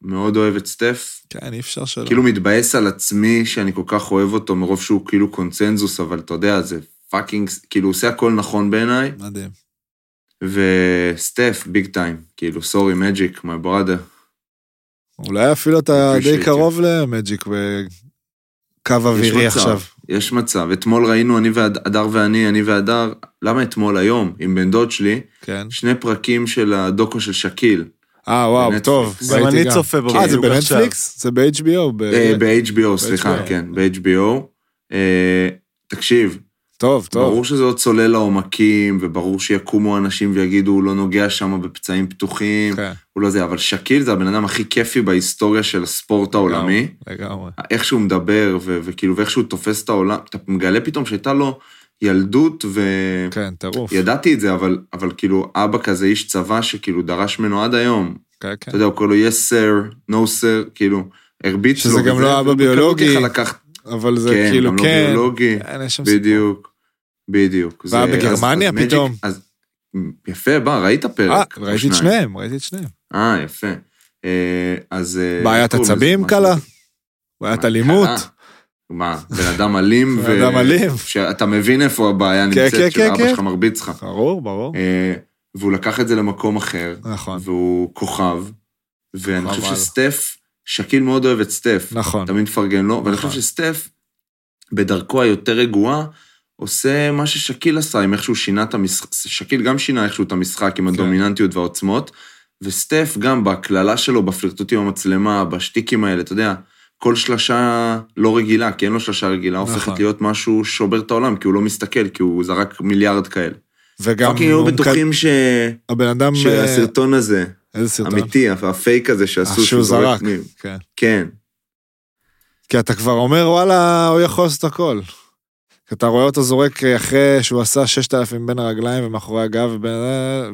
מאוד אוהב את סטף. כן, אי אפשר שלא. כאילו מתבאס על עצמי שאני כל כך אוהב אותו מרוב שהוא כאילו קונצנזוס, אבל אתה יודע, זה fucking, כאילו עושה הכל נכון בעיניי. מדהים. וסטף, ביג טיים, כאילו, סורי, מג'יק, מי בראדר. אולי אפילו אתה די. קרוב למג'יק בקו אווירי מצב. עכשיו. יש מצב. אתמול ראינו, אני והדר ואני, אני והדר, למה אתמול היום, עם בן דוד שלי, כן. שני פרקים של הדוקו של שקיל. אה, וואו. טוב. גם אני צופה בו אה, זה. בנטפליקס? זה ב-HBO? אה, ב-HBO, סליחה. כן, ב-HBO. אה, תקשיב, טוב, טוב. ברור שזה עוד צולל לעומקים, וברור שיקומו אנשים ויגידו, הוא לא נוגע שם בפצעים פתוחים, כן, הוא לא זה, אבל שקיל זה הבן אדם הכי כיפי בהיסטוריה של הספורט העולמי. לגמרי. איך שהוא מדבר, וכאילו, ואיך שהוא תופס את העולם, אתה מגלה פתאום שהייתה לו ילדות, כן, טירוף. וידעתי את זה, אבל, אבל כאילו, אבא כזה איש צבא שכאילו דרש ממנו עד היום. כן, כן. אתה יודע, הוא קורא לו yes sir, no sir, כאילו, הרביץ לו. שזה גם וזה, לא אבא ביולוגי. לקחת, אבל זה כן, כאילו גם לא כן. ביולוגי, כן, יש שם סיפור. בדיוק, בדיוק. והיה זה- בגרמניה אז- פתאום. אז, יפה, בא, ראית אה, פרק. או ראיתי את. שניהם, ראיתי את שניהם. אה, יפה. אה, אז... אה, בעיית? עצבים קלה? בעיית אלימות? מה, בן אדם אלים, בן אדם אלים. שאתה מבין איפה הבעיה כן, נמצאת, כן, שאבא כן. שלך מרביץ לך. ברור, ברור. אה, והוא לקח את זה למקום אחר, נכון, והוא כוכב, ואני חושב. שסטף, שקיל מאוד אוהב את סטף, נכון. תמיד מפרגן לו, ואני נכון. חושב שסטף, בדרכו היותר רגועה, עושה מה ששקיל עשה, עם איך שהוא שינה את המשחק, שקיל גם שינה איכשהו את המשחק עם. הדומיננטיות והעוצמות, וסטף גם בהקללה שלו, בפלרטוט עם המצלמה, בשטיקים האלה, אתה יודע, כל שלשה לא רגילה, כי אין לו שלשה רגילה, נכון. הופכת להיות משהו שובר את העולם, כי הוא לא מסתכל, כי הוא זרק מיליארד כאלה. וגם fucking היו בטוחים ש... הבן אדם... אה, שהסרטון הזה, איזה סרטון? אמיתי, הפייק הזה שעשו, אה, שהוא זרק. כן. כן, כי אתה כבר אומר, וואלה, הוא יכול לעשות הכל. אתה רואה אותו זורק אחרי שהוא עשה 6,000 בין הרגליים ומאחורי הגב, ובין...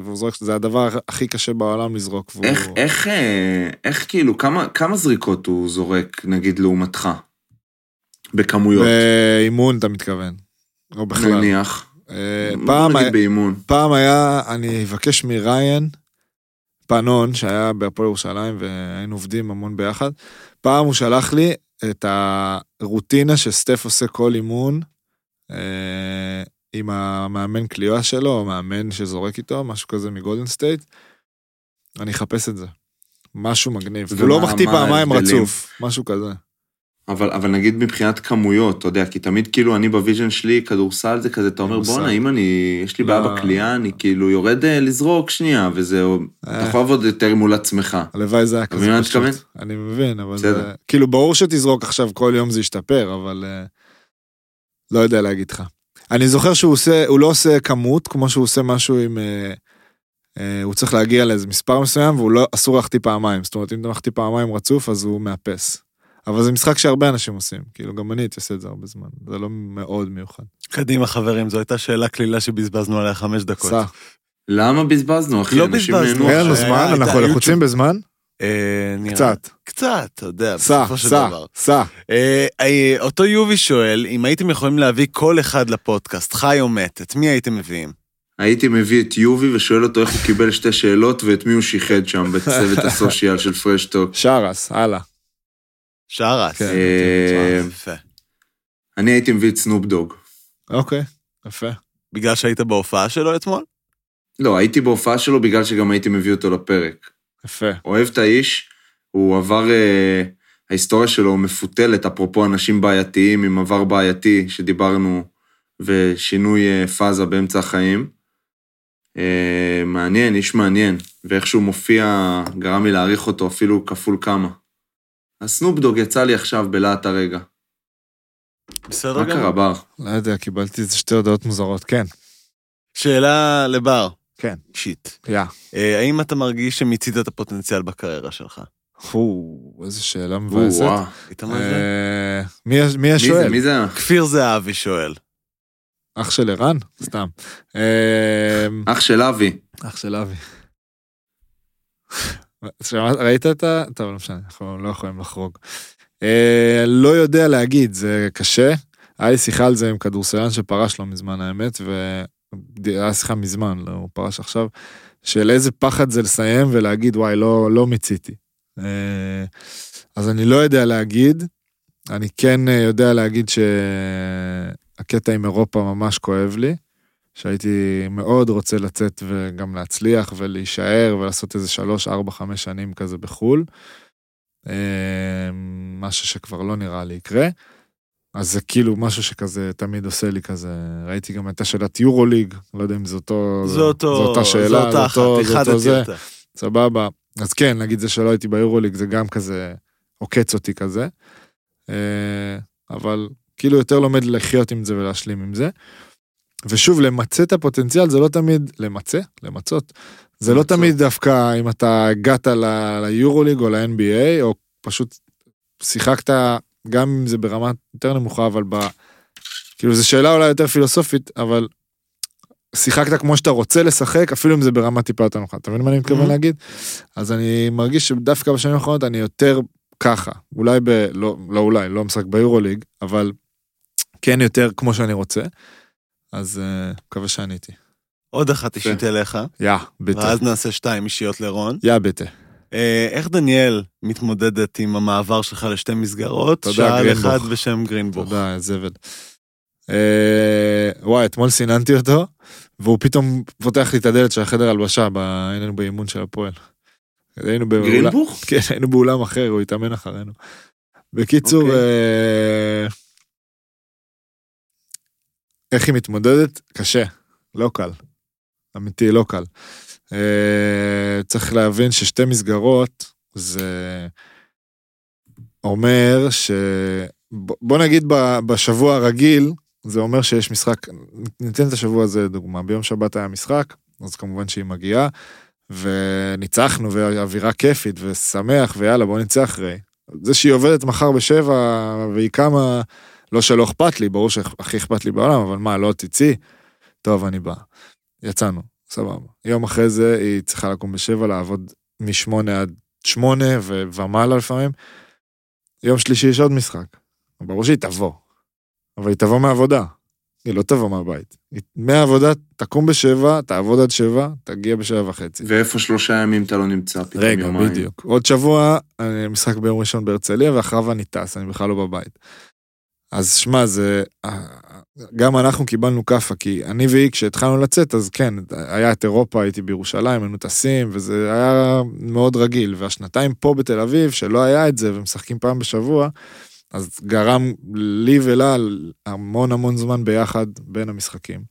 והוא זורק, זה הדבר הכי קשה בעולם לזרוק. והוא... איך, איך, אה, איך כאילו, כמה, כמה זריקות הוא זורק, נגיד, לעומתך? בכמויות. באימון אתה מתכוון. או בכלל. נניח. אה, בוא פעם, היה- באימון. פעם היה, אני אבקש מריין פנון, שהיה בהפועל ירושלים והיינו עובדים המון ביחד, פעם הוא שלח לי את הרוטינה שסטף עושה כל אימון, אה, עם המאמן קליעה שלו, או מאמן שזורק איתו, משהו כזה מגולדן סטייט, אני אחפש את זה. משהו מגניב. הוא לא מחטיא פעמיים? רצוף, משהו כזה. אבל, אבל נגיד מבחינת כמויות, אתה יודע, כי תמיד כאילו אני ב vision שלי, כדורסל זה כזה, אתה אומר. בואנה, אם אני, יש לי בעיה לא. בקליעה, אני כאילו יורד אה, לזרוק שנייה, וזה, אתה אה, יכול לעבוד יותר מול עצמך. הלוואי זה היה אתה כזה פשוט. אני מבין, אבל. זה... כאילו, ברור שתזרוק עכשיו כל יום זה ישתפר, אבל אה, לא יודע להגיד לך. אני זוכר שהוא עושה, הוא לא עושה כמות, כמו שהוא עושה משהו עם... אה, אה, הוא צריך להגיע לאיזה מספר מסוים, והוא לא, אסור להחטיא פעמיים. זאת אומרת, אם אתה מחטיא פעמיים רצוף, אז הוא מאפס. אבל זה משחק שהרבה אנשים עושים. כאילו, גם אני הייתי עושה את זה הרבה זמן. זה לא מאוד מיוחד. קדימה חברים, זו הייתה שאלה קלילה שבזבזנו עליה חמש דקות. סע. למה בזבזנו, אחי? לא בזבזנו. אין לנו זמן, הייתה אנחנו. לחוצים בזמן? אה, נראה- קצת. קצת, אתה יודע, סע, בסופו של סע, דבר. סע. אה, אה, אותו יובי שואל, אם הייתם יכולים להביא כל אחד לפודקאסט, חי או מת, את מי הייתם מביאים? הייתי מביא את יובי ושואל אותו איך הוא קיבל שתי שאלות ואת מי הוא שיחד שם בצוות הסושיאל של פרשטוק. שרס, הלאה. שרס. כן. אני הייתי מביא את סנופ דוג. אוקיי, יפה. בגלל שהיית בהופעה שלו אתמול? לא, הייתי בהופעה שלו בגלל שגם הייתי מביא אותו לפרק. יפה. אוהב את האיש, הוא עבר, אה, ההיסטוריה שלו מפותלת, אפרופו אנשים בעייתיים עם עבר בעייתי שדיברנו, ושינוי אה, פאזה באמצע החיים. אה, מעניין, איש מעניין, ואיך שהוא מופיע גרם לי להעריך אותו אפילו כפול כמה. הסנופדוג יצא לי עכשיו בלהט הרגע. בסדר מה קרה, גמור. בר? לא יודע, קיבלתי איזה שתי הודעות מוזרות. כן, שאלה לבר. כן. שיט. יא. אה, האם אתה מרגיש שמיצית את הפוטנציאל בקריירה שלך? פו, איזה שאלה מבאסת. וואו. היית מה זה? מי מי מי זה? השואל? מי זה? כפיר זהבי שואל. אח של ערן? סתם. אה, אח של אבי. אח של אבי. ראית את ה... טוב, לא משנה, אנחנו לא יכולים לחרוג. אה, לא יודע להגיד, זה קשה. היה לי שיחה על זה עם כדורסלן שפרש לא מזמן האמת, והיה שיחה מזמן, לא, הוא פרש עכשיו, של איזה פחד זה לסיים ולהגיד, וואי, לא, לא מיציתי. אה, אז אני לא יודע להגיד, אני כן אה, יודע להגיד שהקטע עם אירופה ממש כואב לי. שהייתי מאוד רוצה לצאת וגם להצליח ולהישאר ולעשות איזה שלוש, ארבע, חמש שנים כזה בחו"ל. אה, משהו שכבר לא נראה לי יקרה. אז זה כאילו משהו שכזה תמיד עושה לי כזה, ראיתי גם את השאלת יורוליג, לא יודע אם זה אותו, זה אותו, זו אותה שאלה, זו אותו, זה אותו זה. סבבה. אז כן, נגיד זה שלא הייתי ביורוליג, זה גם כזה עוקץ אותי כזה. אה, אבל כאילו יותר לומד לחיות עם זה ולהשלים עם זה. ושוב, למצה את הפוטנציאל זה לא תמיד, למצה? למצות. זה לא. תמיד דווקא אם אתה הגעת ל- ליורוליג או ל-NBA, או פשוט שיחקת, גם אם זה ברמה יותר נמוכה, אבל ב... כאילו, זו שאלה אולי יותר פילוסופית, אבל שיחקת כמו שאתה רוצה לשחק, אפילו אם זה ברמה טיפה יותר נמוכה. אתה מבין מה אני מתכוון Mhm. להגיד? אז אני מרגיש שדווקא בשנים האחרונות אני יותר ככה. אולי ב... לא, לא אולי, לא משחק ביורוליג, אבל כן יותר כמו שאני רוצה. אז אה, מקווה שעניתי. עוד אחת אישית אליך, יא, ביטה. ואז נעשה שתיים אישיות לרון. יא, ביטה. אה, איך דניאל מתמודדת עם המעבר שלך לשתי מסגרות? תודה, שאל גרינבוך. אחד בשם גרינבוך. תודה, זבל. אה, וואי, אתמול סיננתי אותו, והוא פתאום פותח לי את הדלת של החדר הלבשה, היינו באימון של הפועל. היינו באולם, גרינבוך? כן, היינו באולם אחר, הוא התאמן אחרינו. בקיצור, אוקיי. אה, איך היא מתמודדת? קשה, לא קל. אמיתי, לא קל. אה, צריך להבין ששתי מסגרות זה אומר ש... בוא נגיד בשבוע הרגיל, זה אומר שיש משחק, ניתן את השבוע הזה לדוגמה, ביום שבת היה משחק, אז כמובן שהיא מגיעה, וניצחנו, ואווירה כיפית, ושמח, ויאללה, בוא נצא אחרי. זה שהיא עובדת מחר בשבע, והיא קמה, לא שלא אכפת לי, ברור שהכי אכפת לי בעולם, אבל מה, לא תצאי? טוב, אני בא. יצאנו, סבבה. יום אחרי זה היא צריכה לקום בשבע, לעבוד משמונה עד שמונה ו- ומעלה לפעמים. יום שלישי יש עוד משחק. ברור שהיא תבוא, אבל היא תבוא מעבודה. היא לא תבוא מהבית. היא- מהעבודה, תקום בשבע, תעבוד עד שבע, תגיע בשבע וחצי. ואיפה שלושה ימים אתה לא נמצא פתאום רגע, יומיים? בדיוק. עוד שבוע, אני משחק ביום ראשון בהרצליה, ואחריו אני טס, אני בכלל לא בבית. אז שמע, זה... גם אנחנו קיבלנו כאפה, כי אני והיא, כשהתחלנו לצאת, אז כן, היה את אירופה, הייתי בירושלים, היינו טסים, וזה היה מאוד רגיל. והשנתיים פה בתל אביב, שלא היה את זה, ומשחקים פעם בשבוע, אז גרם לי ולה המון המון זמן ביחד בין המשחקים.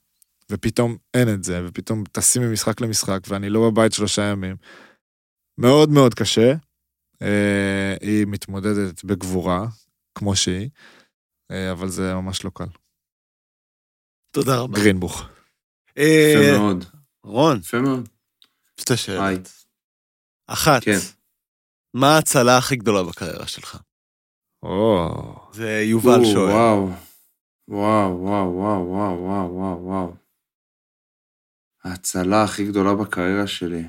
ופתאום אין את זה, ופתאום טסים ממשחק למשחק, ואני לא בבית שלושה ימים. מאוד מאוד קשה. אה, היא מתמודדת בגבורה, כמו שהיא, אה, אבל זה ממש לא קל. תודה רבה. גרינבוך. אה, יפה מאוד. רון, יפה מאוד. שתי. שאלות. אחת, כן. מה ההצלה הכי גדולה בקריירה שלך? או, זה יובל שואל. וואו. וואו, וואו, וואו, וואו, וואו, וואו, וואו. ההצלה הכי גדולה בקריירה שלי.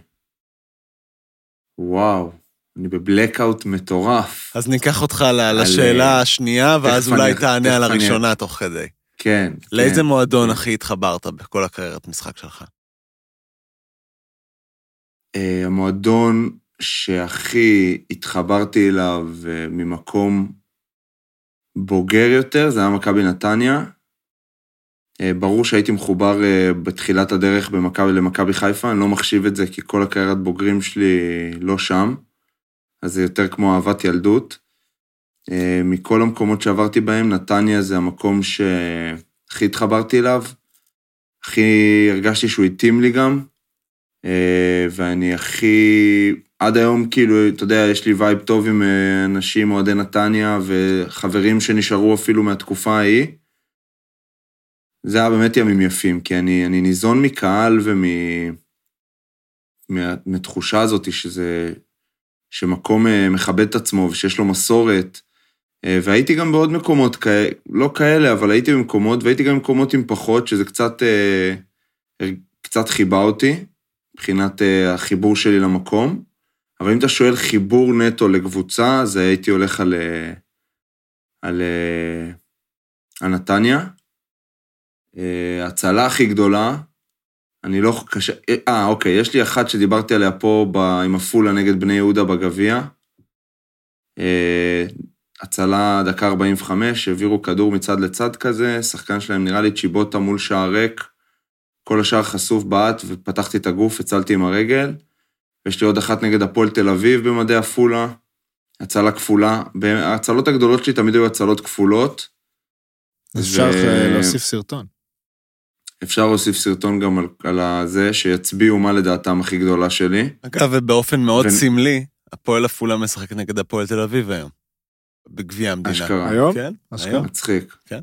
וואו, אני בבלקאוט מטורף. אז ניקח אותך ל- על, לשאלה אה, השנייה, ואז אולי אני- תענה על תכף אני- הראשונה תוך כדי. כן. לאיזה כן. מועדון הכי התחברת בכל הקריירת משחק שלך? אה, המועדון שהכי התחברתי אליו אה, ממקום בוגר יותר, זה היה מכבי נתניה. אה, ברור שהייתי מחובר בתחילת הדרך במכבי למכבי חיפה, אני לא מחשיב את זה כי כל הקריירת בוגרים שלי לא שם, אז זה יותר כמו אהבת ילדות. אה, מכל המקומות שעברתי בהם, נתניה זה המקום שהכי התחברתי אליו, הכי הרגשתי שהוא התאים לי גם. אה, ואני הכי, עד היום כאילו, אתה יודע, יש לי וייב טוב עם אה, אנשים, אוהדי נתניה, וחברים שנשארו אפילו מהתקופה ההיא. זה היה באמת ימים יפים, כי אני, אני ניזון מקהל ומ... מה- מתחושה הזאת שזה, שמקום מכבד את עצמו ושיש לו מסורת. אה, והייתי גם בעוד מקומות כאלה, לא כאלה, אבל הייתי במקומות, והייתי גם במקומות עם פחות, שזה קצת, אה, קצת חיבה אותי. מבחינת אה, החיבור שלי למקום. אבל אם אתה שואל חיבור נטו לקבוצה, אז הייתי הולך על, על, על נתניה. ההצלה הכי גדולה, אני לא... קשה... אה, אוקיי, יש לי אחת שדיברתי עליה פה ב, עם עפולה נגד בני יהודה בגביע. הצלה דקה 45, העבירו כדור מצד לצד כזה, שחקן שלהם נראה לי צ'יבוטה מול שער ריק. כל השאר חשוף בעט, ופתחתי את הגוף, הצלתי עם הרגל. ויש לי עוד אחת נגד הפועל תל אביב במדי עפולה, הצלה כפולה. ההצלות הגדולות שלי תמיד היו הצלות כפולות. אז אפשר ו- אה, להוסיף סרטון. אפשר להוסיף סרטון גם על, על הזה, שיצביעו מה לדעתם הכי גדולה שלי. אגב, ובאופן מאוד ו- סמלי, הפועל עפולה משחק נגד הפועל תל אביב היום. בגביע המדינה. אשכרה. היום? כן, אשכרה. היום. מצחיק. כן.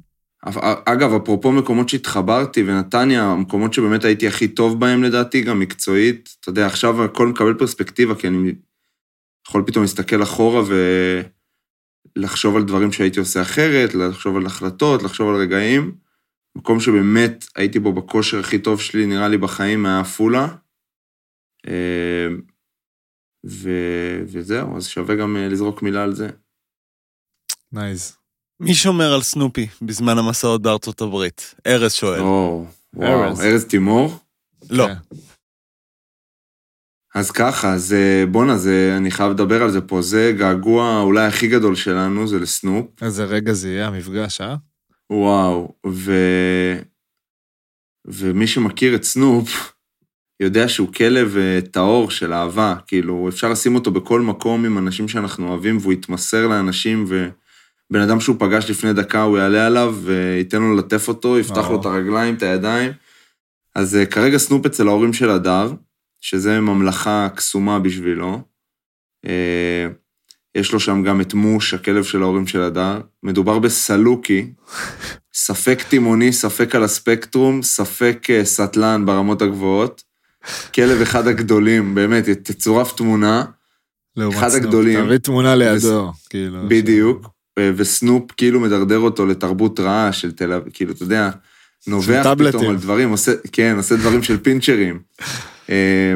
אף- אגב, אפרופו מקומות שהתחברתי, ונתניה, המקומות שבאמת הייתי הכי טוב בהם לדעתי, גם מקצועית, אתה יודע, עכשיו הכל מקבל פרספקטיבה, כי אני יכול פתאום להסתכל אחורה ולחשוב על דברים שהייתי עושה אחרת, לחשוב על החלטות, לחשוב על רגעים. מקום שבאמת הייתי בו בכושר הכי טוב שלי, נראה לי, בחיים, היה עפולה. אה, ו- וזהו, אז שווה גם אה, לזרוק מילה על זה. nice. מי שומר על סנופי בזמן המסעות בארצות הברית? ארז שואל. או, וואו, ארז. תימור? לא. כן. אז ככה, אז אה, בואנה, זה, אני חייב לדבר על זה פה, זה געגוע אולי הכי גדול שלנו, זה לסנופ. איזה רגע זה יהיה המפגש, אה? וואו, ו... ומי שמכיר את סנופ, יודע שהוא כלב אה, טהור של אהבה, כאילו, אפשר לשים אותו בכל מקום עם אנשים שאנחנו אוהבים, והוא יתמסר לאנשים, ובן אדם שהוא פגש לפני דקה, הוא יעלה עליו וייתן לו לטף אותו, יפתח וואו. לו את הרגליים, את הידיים. אז אה, כרגע סנופ אצל ההורים של הדר, שזה ממלכה קסומה בשבילו. אה, יש לו שם גם את מוש, הכלב של ההורים של הדר. מדובר בסלוקי, ספק תימוני, ספק על הספקטרום, ספק אה, סטלן ברמות הגבוהות. כלב אחד הגדולים, באמת, תצורף תמונה, אחד סנופ. הגדולים. תביא תמונה לידו, כאילו. בדיוק, וסנופ כאילו מדרדר אותו לתרבות רעה של תל אביב, כאילו, אתה יודע, נובח. פתאום על דברים, עושה, כן, עושה דברים של פינצ'רים. אה,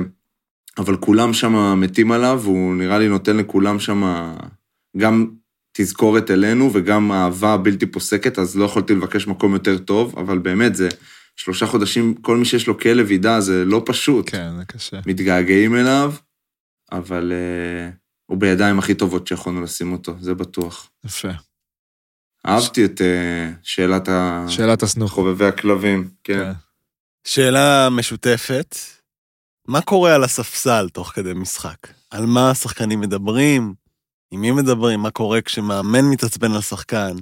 אבל כולם שם מתים עליו, והוא נראה לי נותן לכולם שם, גם תזכורת אלינו וגם אהבה בלתי פוסקת, אז לא יכולתי לבקש מקום יותר טוב, אבל באמת זה שלושה חודשים, כל מי שיש לו כלב ידע, זה לא פשוט. כן, זה קשה. מתגעגעים אליו, אבל uh, הוא בידיים הכי טובות שיכולנו לשים אותו, זה בטוח. יפה. אהבתי את uh, שאלת ה... שאלת הסנוך. חובבי הכלבים, כן. שאלה משותפת, מה קורה על הספסל תוך כדי משחק? על מה השחקנים מדברים? עם מי מדברים? מה קורה כשמאמן מתעצבן על שחקן?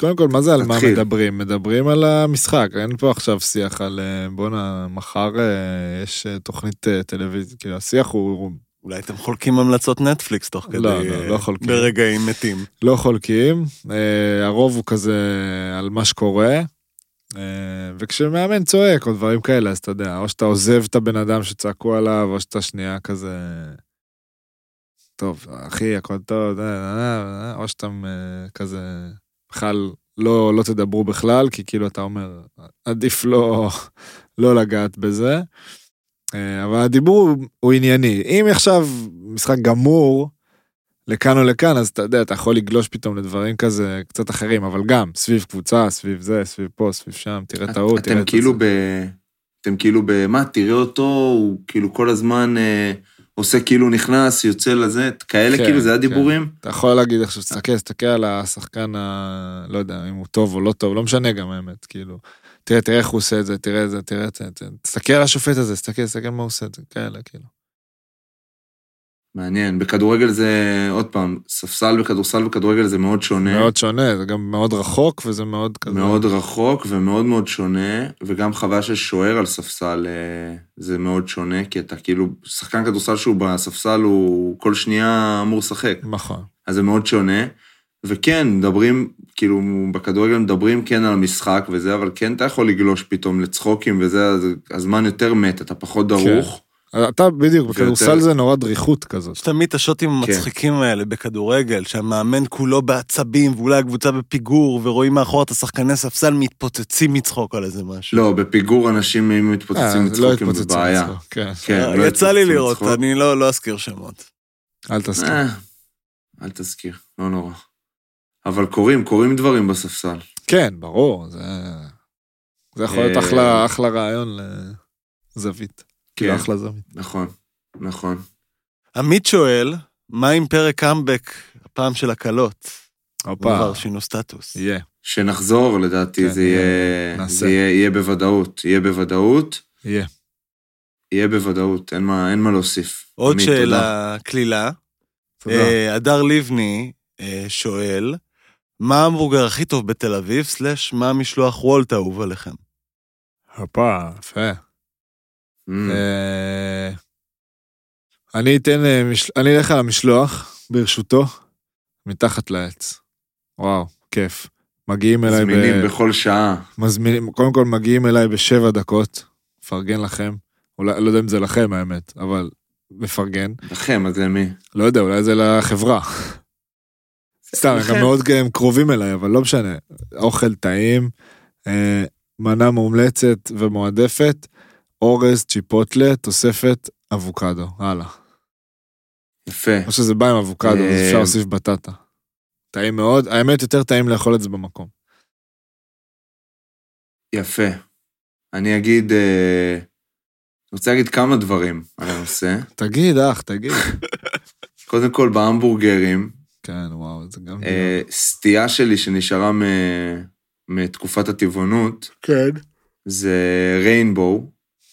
קודם כל, מה זה על מה. מדברים? מדברים על המשחק, אין פה עכשיו שיח על אה, בואנה, מחר אה, יש אה, תוכנית טלוויזיה, כאילו השיח הוא אולי אתם חולקים המלצות נטפליקס תוך כדי... לא, לא, לא חולקים. ברגעים מתים. לא חולקים, הרוב הוא כזה על מה שקורה, וכשמאמן צועק או דברים כאלה, אז אתה יודע, או שאתה עוזב את הבן אדם שצעקו עליו, או שאתה שנייה כזה... טוב, אחי, הכל טוב, או שאתה כזה, בכלל לא, לא תדברו בכלל, כי כאילו אתה אומר, עדיף לא, לא לגעת בזה. אה, אבל הדיבור הוא, הוא ענייני. אם עכשיו משחק גמור, לכאן או לכאן, אז אתה יודע, אתה יכול לגלוש פתאום לדברים כזה קצת אחרים, אבל גם סביב קבוצה, סביב זה, סביב פה, סביב שם, תראה טעות, תראה אתם את כאילו זה. ב... אתם כאילו ב... מה, תראה אותו, הוא כאילו כל הזמן אה, עושה כאילו נכנס, יוצא לזה, כאלה כן, כאילו, זה כן. הדיבורים? אתה יכול להגיד עכשיו, תסתכל, תסתכל על השחקן ה... לא יודע, אם הוא טוב או לא טוב, לא משנה גם האמת, כאילו. תראה, תראה איך הוא עושה את זה, תראה את זה, תראה את זה, תסתכל על השופט הזה, תסתכל, תסתכל מה הוא עושה את זה, כאלה, כאילו. מעניין. בכדורגל זה, עוד פעם, ספסל בכדורסל וכדורגל זה מאוד שונה. מאוד שונה, זה גם מאוד רחוק, וזה מאוד כזה... מאוד רחוק ומאוד מאוד שונה, וגם חוויה של שוער על ספסל אה, זה מאוד שונה, כי אתה כאילו, שחקן כדורסל שהוא בספסל הוא כל שנייה אמור לשחק, נכון. אז זה מאוד שונה. וכן, מדברים, כאילו, בכדורגל מדברים כן על המשחק וזה, אבל כן אתה יכול לגלוש פתאום לצחוקים וזה, אז הזמן יותר מת, אתה פחות דרוך. אתה בדיוק, בכדורסל זה נורא דריכות כזאת. יש תמיד את השוטים כן. המצחיקים האלה בכדורגל, שהמאמן כולו בעצבים, ואולי הקבוצה בפיגור, ורואים מאחור את השחקני ספסל מתפוצצים מצחוק על איזה משהו. לא, בפיגור אנשים אם אה, מתפוצצים זה לא מצחוקים זה התפוצצים בעיה. מצחוק, כן, כן, אה, לא יצא לי לראות, מצחוק. אני לא לא אזכיר שמות. אל תסכים. אה, אל תזכיר, לא נורא. אבל קורים, קורים דברים בספסל. כן, ברור, זה... זה יכול להיות אה, אחלה, אחלה רעיון לזווית. כאילו, כן, אחלה זווית. נכון, נכון. עמית שואל, מה עם פרק קאמבק, הפעם של הקלות? הופה, כבר שינו סטטוס. יהיה. שנחזור, לדעתי, כן, זה יהיה, נעשה. זה יהיה, יהיה בוודאות. יהיה בוודאות, יהיה. יהיה בוודאות, אין מה, אין מה להוסיף. עוד עמית. שאלה קלילה. תודה. אה, הדר לבני אה, שואל, מה ההמבורגר הכי טוב בתל אביב, סלאש מה המשלוח וולט האהוב עליכם? הופה, יפה. אה, אני אתן, אה, אני אלך על המשלוח, ברשותו, מתחת לעץ. וואו, כיף. מגיעים אליי, ב- זמינים בכל שעה. מזמינים, קודם כל מגיעים אליי בשבע דקות, מפרגן לכם. אולי, לא יודע אם זה לכם האמת, אבל מפרגן. לכם, אז למי? לא יודע, אולי זה לחברה. סתם, הם לכם. מאוד הם קרובים אליי, אבל לא משנה. אוכל טעים, אה, מנה מומלצת ומועדפת, אורז, צ'יפוטלה, תוספת אבוקדו. הלאה. יפה. או שזה בא עם אבוקדו, אז אה, אפשר להוסיף בטטה. טעים מאוד, האמת יותר טעים לאכול את זה במקום. יפה. אני אגיד, אה, אני רוצה להגיד כמה דברים על הנושא. תגיד, אח, תגיד. קודם כל, בהמבורגרים, כן, וואו, זה גם... אה, סטייה שלי שנשארה מ- מתקופת הטבעונות, כן. זה ריינבואו,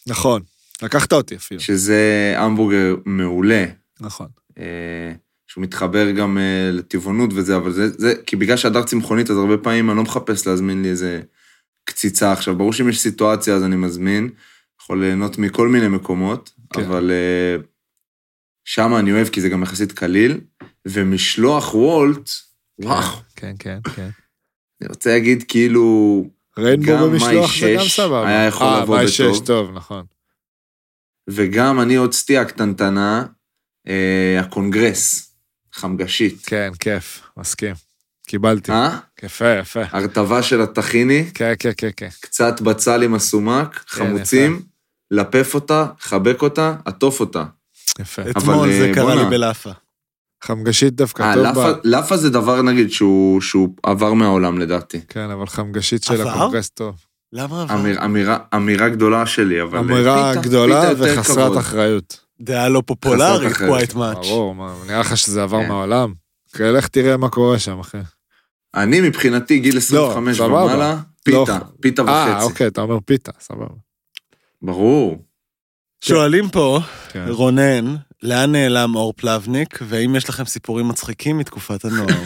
נכון, לקחת אותי אפילו. שזה המבורגר מעולה, נכון. אה, שהוא מתחבר גם אה, לטבעונות וזה, אבל זה, זה, כי בגלל שהדר צמחונית, אז הרבה פעמים אני לא מחפש להזמין לי איזה קציצה. עכשיו, ברור שאם יש סיטואציה, אז אני מזמין, יכול ליהנות מכל מיני מקומות, כן. אבל אה, שם אני אוהב, כי זה גם יחסית קליל, ומשלוח וולט, וואו, כן, כן, כן. אני רוצה להגיד כאילו, ריינבו גם במשלוח מאי זה גם סבבה. היה יכול אה, לבוא מאי בטוב. שש, טוב, נכון. וגם אני עוד סטייה קטנטנה, אה, הקונגרס, חמגשית. כן, כיף, מסכים. קיבלתי. אה? יפה, יפה. הרטבה של הטחיני, כן, כן, כן, כן. קצת בצל עם הסומק, חמוצים, לפף אותה, חבק אותה, עטוף אותה. יפה. אתמול אה, זה קרה בואנה. לי בלאפה. חמגשית דווקא אה, טוב בה. לאפה זה דבר, נגיד, שהוא שהוא עבר מהעולם, לדעתי. כן, אבל חמגשית של עבר? הקונגרס טוב. למה? אמיר- אמירה- אמירה גדולה שלי, אבל... אה, אמירה פיתה- גדולה פיתה וחסרת כבוד. אחריות. דעה לא פופולרית, quite אחרת. much. ברור, מה, נראה לך שזה עבר כן. מהעולם? כן, לך תראה מה קורה שם, אחי. אני מבחינתי, גיל 25 סבבה. ומעלה, לא. פיתה, פיתה אה, וחצי. אוקיי, אתה אומר פיתה, סבבה. ברור. שואלים פה, כן. רונן, לאן נעלם אור פלבניק, והאם יש לכם סיפורים מצחיקים מתקופת הנוער?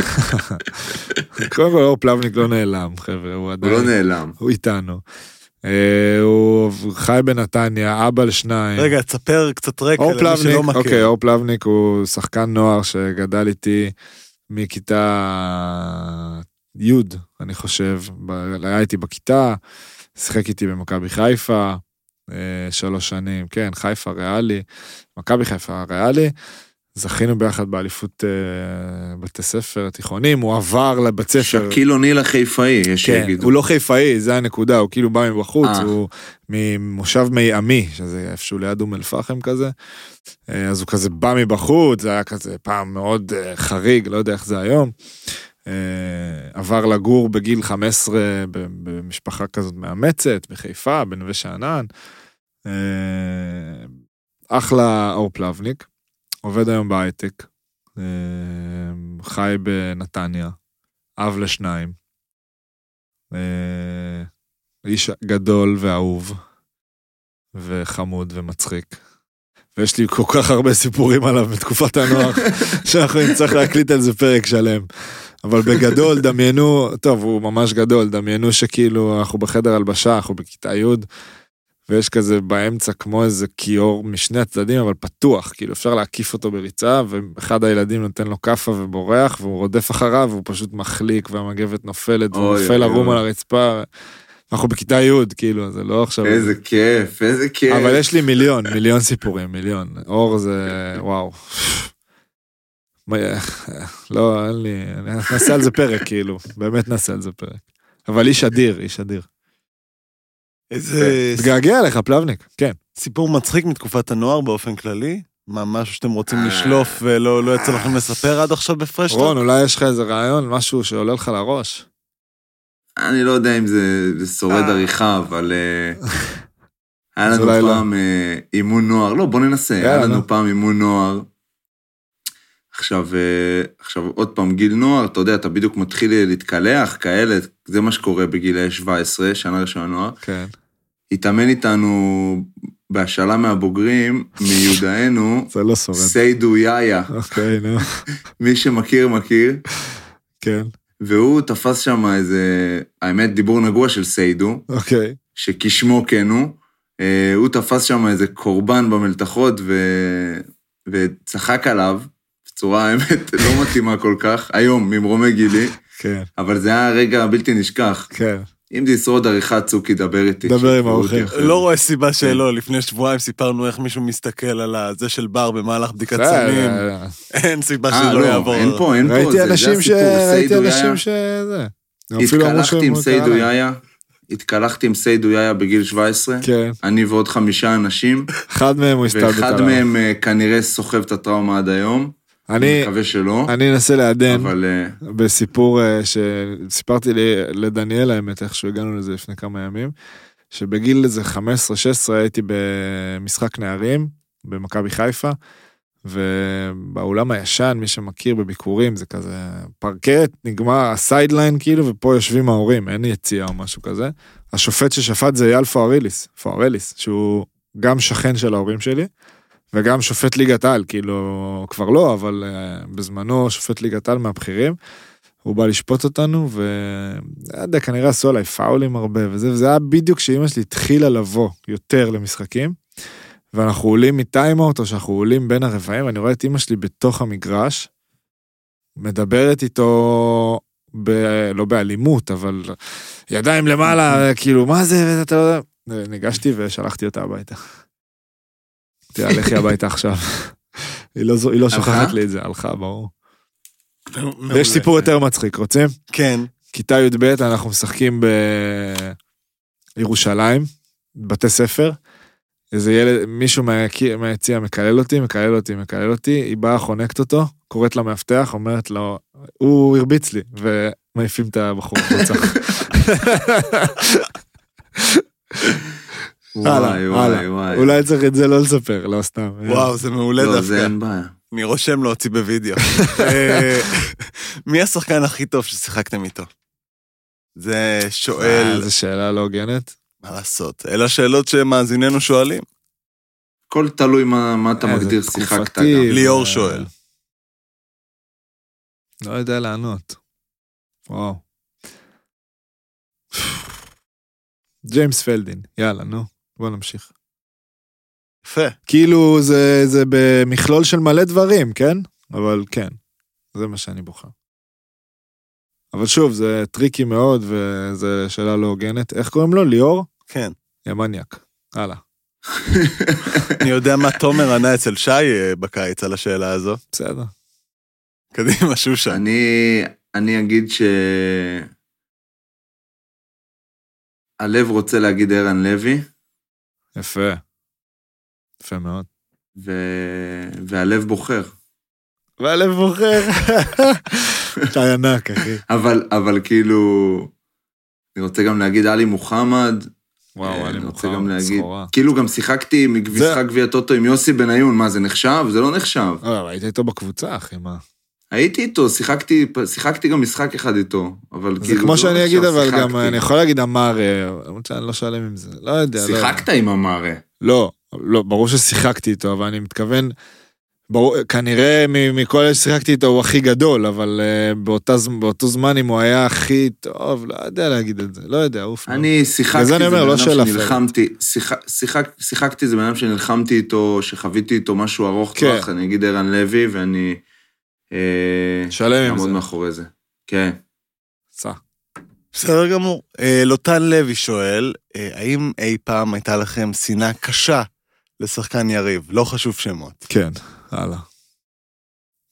קודם כל, אור פלבניק לא נעלם, חבר'ה, הוא הוא עדיין... לא נעלם. הוא איתנו. אה, הוא חי בנתניה, אבא לשניים. רגע, תספר קצת רקע אור למי פלבניק, שלא אוקיי, מכיר. אור פלבניק הוא שחקן נוער שגדל איתי מכיתה י', אני חושב, היה איתי בכיתה, שיחק איתי במכבי חיפה, שלוש שנים, כן, חיפה ריאלי, מכבי חיפה ריאלי. זכינו ביחד באליפות אה, בתי ספר תיכונים, הוא עבר לבית ספר. שקיל אוניל החיפאי, יש כן, שיגידו. הוא לא חיפאי, זה הנקודה, הוא כאילו בא מבחוץ, אה. הוא ממושב מי עמי, שזה איפשהו ליד אום אל-פחם כזה. אה, אז הוא כזה בא מבחוץ, זה היה כזה פעם מאוד אה, חריג, לא יודע איך זה היום. אה, עבר לגור בגיל 15 ב- במשפחה כזאת מאמצת, בחיפה, בנווה שאנן. אה, אחלה אור פלבניק, עובד היום בהייטק, אה, חי בנתניה, אב לשניים. אה, איש גדול ואהוב, וחמוד ומצחיק. ויש לי כל כך הרבה סיפורים עליו בתקופת הנוער, שאנחנו נצטרך להקליט על זה פרק שלם. אבל בגדול, דמיינו, טוב, הוא ממש גדול, דמיינו שכאילו אנחנו בחדר הלבשה, אנחנו בכיתה י', ויש כזה באמצע כמו איזה כיור משני הצדדים, אבל פתוח, כאילו אפשר להקיף אותו בריצה, ואחד הילדים נותן לו כאפה ובורח, והוא רודף אחריו, והוא פשוט מחליק, והמגבת נופלת, והוא נופל ערום. על הרצפה. אנחנו בכיתה י', כאילו, זה לא עכשיו... איזה כיף, איזה כיף. אבל יש לי מיליון, מיליון סיפורים, מיליון. אור זה, וואו. לא, אין לי, נעשה על זה פרק, כאילו, באמת נעשה על זה פרק. אבל איש אדיר, איש אדיר. איזה מתגעגע אליך, פלבניק, כן. סיפור מצחיק מתקופת הנוער באופן כללי? מה, משהו שאתם רוצים אה. לשלוף ולא לא יצא לכם לספר עד עכשיו בפרשטוק? רון, אולי יש לך איזה רעיון, משהו שעולה לך לראש? אני לא יודע אם זה שורד אה. עריכה, אבל אה, היה לנו לא. פעם אימון נוער, לא, בוא ננסה, היה. לנו פעם אימון נוער. עכשיו, עכשיו עוד פעם, גיל נוער, אתה יודע, אתה בדיוק מתחיל להתקלח, כאלה, זה מה שקורה בגילי 17, שנה ראשונה נוער. כן. התאמן איתנו בהשאלה מהבוגרים, מיודענו, זה לא שורד. סיידו יאיה, אוקיי, נו, מי שמכיר, מכיר. כן, והוא תפס שם איזה, האמת, דיבור נגוע של סיידו, אוקיי. שכשמו כן הוא. אה, הוא תפס שם איזה קורבן במלתחות ו... וצחק עליו, בצורה, האמת, לא מתאימה כל כך, היום, ממרומי גילי, כן, אבל זה היה רגע בלתי נשכח. כן. אם זה ישרוד עריכת צוקי, דבר איתי. דבר עם האורחים. לא זה. רואה סיבה שלא, לפני שבועיים סיפרנו איך מישהו מסתכל על הזה של בר במהלך בדיקת סמים, אין סיבה אה, שלא לא, יעבור. אין פה, אין פה, ראיתי זה- זה אנשים ש... ראיתי אנשים אמרו התקלחתי עם סיידו. יאיה, התקלחתי עם סיידו יאיה בגיל 17, כן, אני ועוד חמישה אנשים, אחד מהם הוא הסתלבט עליו. ואחד מהם אה, כנראה סוחב את הטראומה עד היום. אני, מקווה שלא, אני אנסה לעדן אבל אה, בסיפור אה, שסיפרתי לדניאל האמת, איכשהו הגענו לזה לפני כמה ימים, שבגיל איזה 15-16 הייתי במשחק נערים במכבי חיפה, ובאולם הישן, מי שמכיר בביכורים, זה כזה פרקט, נגמר ה sideline כאילו, ופה יושבים ההורים, אין יציאה או משהו כזה. השופט ששפט זה אייל פוארליס, פוארליס, שהוא גם שכן של ההורים שלי, וגם שופט ליגת על, כאילו, כבר לא, אבל אה, בזמנו שופט ליגת על מהבכירים. הוא בא לשפוט אותנו, ולא יודע, כנראה עשו עליי פאולים הרבה וזה, וזה היה בדיוק כשאימא שלי התחילה לבוא יותר למשחקים, ואנחנו עולים מטיימאוט, או שאנחנו עולים בין הרבעים, ואני רואה את אימא שלי בתוך המגרש, מדברת איתו, ב... לא באלימות, אבל ידיים למעלה, כאילו, מה זה, אתה לא יודע. ניגשתי ושלחתי אותה הביתה. תראה, לכי הביתה עכשיו. היא לא, היא לא? שוכחת לי את זה, הלכה, ברור. ויש סיפור יותר מצחיק, רוצים? כן. כיתה י"ב אנחנו משחקים בירושלים, בתי ספר. איזה ילד, מישהו מהיציע מקלל אותי, מקלל אותי, מקלל אותי, היא באה, חונקת אותו, קוראת למאבטח, אומרת לו, הוא הרביץ לי, ומעיפים את הבחור החוצה. הלאה, וואי, וואי, הלאה. וואי. אולי צריך את זה לא לספר, לא סתם. וואו, זה מעולה לא, זה דווקא. אין בעיה. אני רושם להוציא בווידאו. אה, מי השחקן הכי טוב ששיחקתם איתו? זה אה, שואל, זו שאלה לא הוגנת. מה לעשות? אלה השאלות שמאזיננו שואלים. הכל תלוי מה מה אתה אה, זה מגדיר שיחקת גם. ליאור שואל. לא יודע לענות. וואו. ג'יימס פלדין, יאללה, נו, בוא נמשיך. יפה. כאילו זה, זה במכלול של מלא דברים, כן? אבל כן, זה מה שאני בוחר. אבל שוב, זה tricky מאוד, וזו שאלה לא הוגנת. איך קוראים לו? ליאור? כן. יא מניאק. הלאה, אני יודע מה תומר ענה אצל שי אה, בקיץ על השאלה הזו. בסדר. קדימה, שושן. אני, אני אגיד ש... הלב רוצה להגיד ערן לוי, יפה. יפה מאוד. ו... והלב בוחר. והלב בוחר. שי ענק, אחי. אבל, אבל כאילו, אני רוצה גם להגיד עלי מוחמד. וואו, אה, אני גם להגיד, סחורה. כאילו גם שיחקתי משחק גביע טוטו עם יוסי בניון, מה זה נחשב? זה לא נחשב. אבל היית איתו בקבוצה, אחי, מה? הייתי איתו, שיחקתי, שיחקתי גם משחק אחד איתו, אבל זה כאילו... כמו לא שאני אגיד, אבל גם, שיחקתי. אני יכול להגיד אמר, אה, למרות שאני לא שלם עם זה, לא יודע. לא. שיחקת עם אמרה. לא, לא, ברור ששיחקתי איתו, אבל אני מתכוון, ברור, כנראה מכל אלה ששיחקתי איתו הוא הכי גדול, אבל uh, באותה, באותו זמן אם הוא היה הכי טוב, לא יודע להגיד את זה, לא יודע, אוף. אני שיחקתי, זה בן לא אדם שנלחמתי, שיחק- שיחק- שיחקתי זה בן אדם שנלחמתי איתו, שחוויתי איתו משהו ארוך כן. טווח, אני אגיד ערן לוי, ואני... אה, שלם עם זה. מאחורי זה. כן. סע. בסדר גמור. אה, לוטן לוי שואל, אה, האם אי פעם הייתה לכם שנאה קשה לשחקן יריב? לא חשוב שמות. כן, הלאה.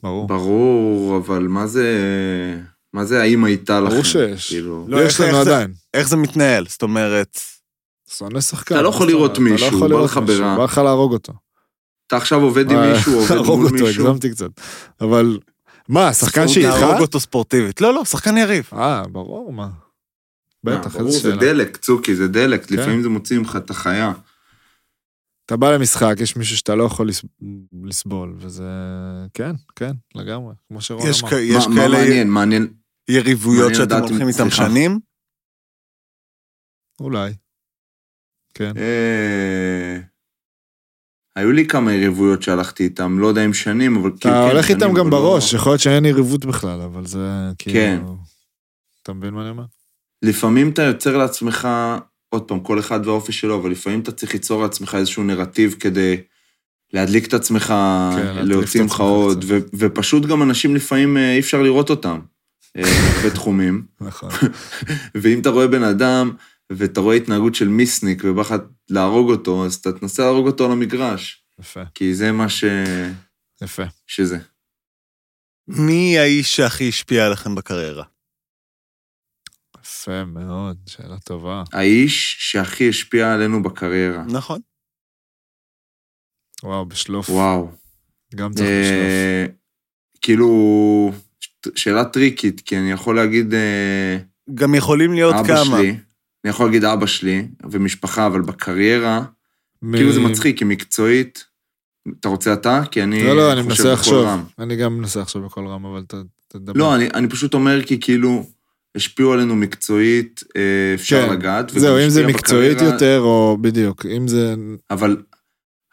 ברור. ברור, אבל מה זה... מה זה האם הייתה לכם? ברור שיש. כאילו... לא, יש לנו עדיין. איך זה מתנהל? זאת אומרת, שונא שחקן. אתה לא יכול לראות מישהו, לא יכול בא לראות לך מישהו, ברע. בא לך להרוג אותו. אתה עכשיו עובד עם מישהו, עובד להרוג מול אותו, מישהו. הגזמתי קצת. אבל, מה, שחקן שאיתך? להרוג אותו ספורטיבית. לא, לא, שחקן יריב. אה, ברור, מה. אה, בטח, איזה זה שאלה. דלק, צוקי, זה דלק. כן. לפעמים זה מוציא ממך את החיה. אתה בא למשחק, יש מישהו שאתה לא יכול לס- לסבול, וזה... כן, כן, לגמרי, כמו שרון יש אמר. כ- יש מה- מה כאלה מעניין? מעניין. יריבויות שאתם הולכים איתם. שנים? אולי. כן. אה, היו לי כמה יריבויות שהלכתי איתם, לא יודע אם שנים, אבל כאילו... אתה כן, הולך שנים, איתם גם בראש, יכול להיות שאין יריבות בכלל, אבל זה כאילו... כן. אתה מבין מה אני אומר? לפעמים אתה יוצר לעצמך, עוד פעם, כל אחד והאופי שלו, אבל לפעמים אתה צריך ליצור לעצמך איזשהו נרטיב כדי להדליק את עצמך, כן, להוציא ממך עוד. ו- ופשוט גם אנשים לפעמים אה, אי אפשר לראות אותם אה, בהרבה תחומים. נכון. ואם אתה רואה בן אדם, ואתה רואה התנהגות של מיסניק ובא לך להרוג אותו, אז אתה תנסה להרוג אותו על המגרש, יפה, כי זה מה ש... יפה. שזה. מי האיש שהכי השפיע עליכם בקריירה? יפה מאוד, שאלה טובה. האיש שהכי השפיע עלינו בקריירה. נכון. וואו, בשלוף. וואו. גם צריך בשלוף. אה, כאילו, שאלה טריקית, כי אני יכול להגיד אה, גם יכולים להיות אבא כמה. שלי, אני יכול להגיד אבא שלי ומשפחה, אבל בקריירה, מ- כאילו זה מצחיק, כי מקצועית, אתה רוצה אתה? כי אני לא, לא, אני מנסה לחשוב. אני גם מנסה לחשוב בקול רם, אבל ת- תדבר. לא, אני, אני פשוט אומר כי כאילו, השפיעו עלינו מקצועית, אה, אפשר כן. לגעת. זהו, אם זה מקצועית בקריירה, יותר, או בדיוק, אם זה... אבל,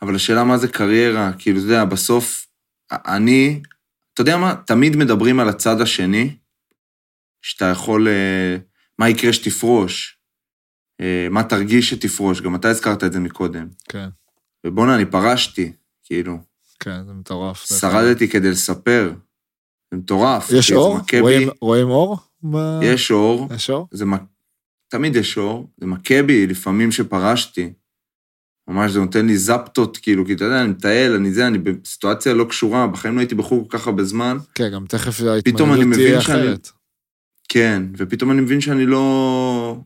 אבל השאלה מה זה קריירה, כאילו, אתה יודע, בסוף, אני, אתה יודע מה, תמיד מדברים על הצד השני, שאתה יכול, אה, מה יקרה שתפרוש, מה תרגיש שתפרוש, גם אתה הזכרת את זה מקודם. כן, ובואנה, אני פרשתי, כאילו, כן, זה מטורף. שרדתי כדי לספר, זה מטורף. יש אור? רואים- רואים אור? ב- יש אור, יש אור? זה מק... תמיד יש אור, זה מכה בי לפעמים שפרשתי. ממש זה נותן לי זפטות, כאילו, כי אתה יודע, אני מטייל, אני זה, אני בסיטואציה לא קשורה, בחיים לא הייתי בחוג כל כך הרבה זמן. כן, גם תכף ההתמודדות תהיה שאני- אחרת. כן, ופתאום אני מבין שאני לא...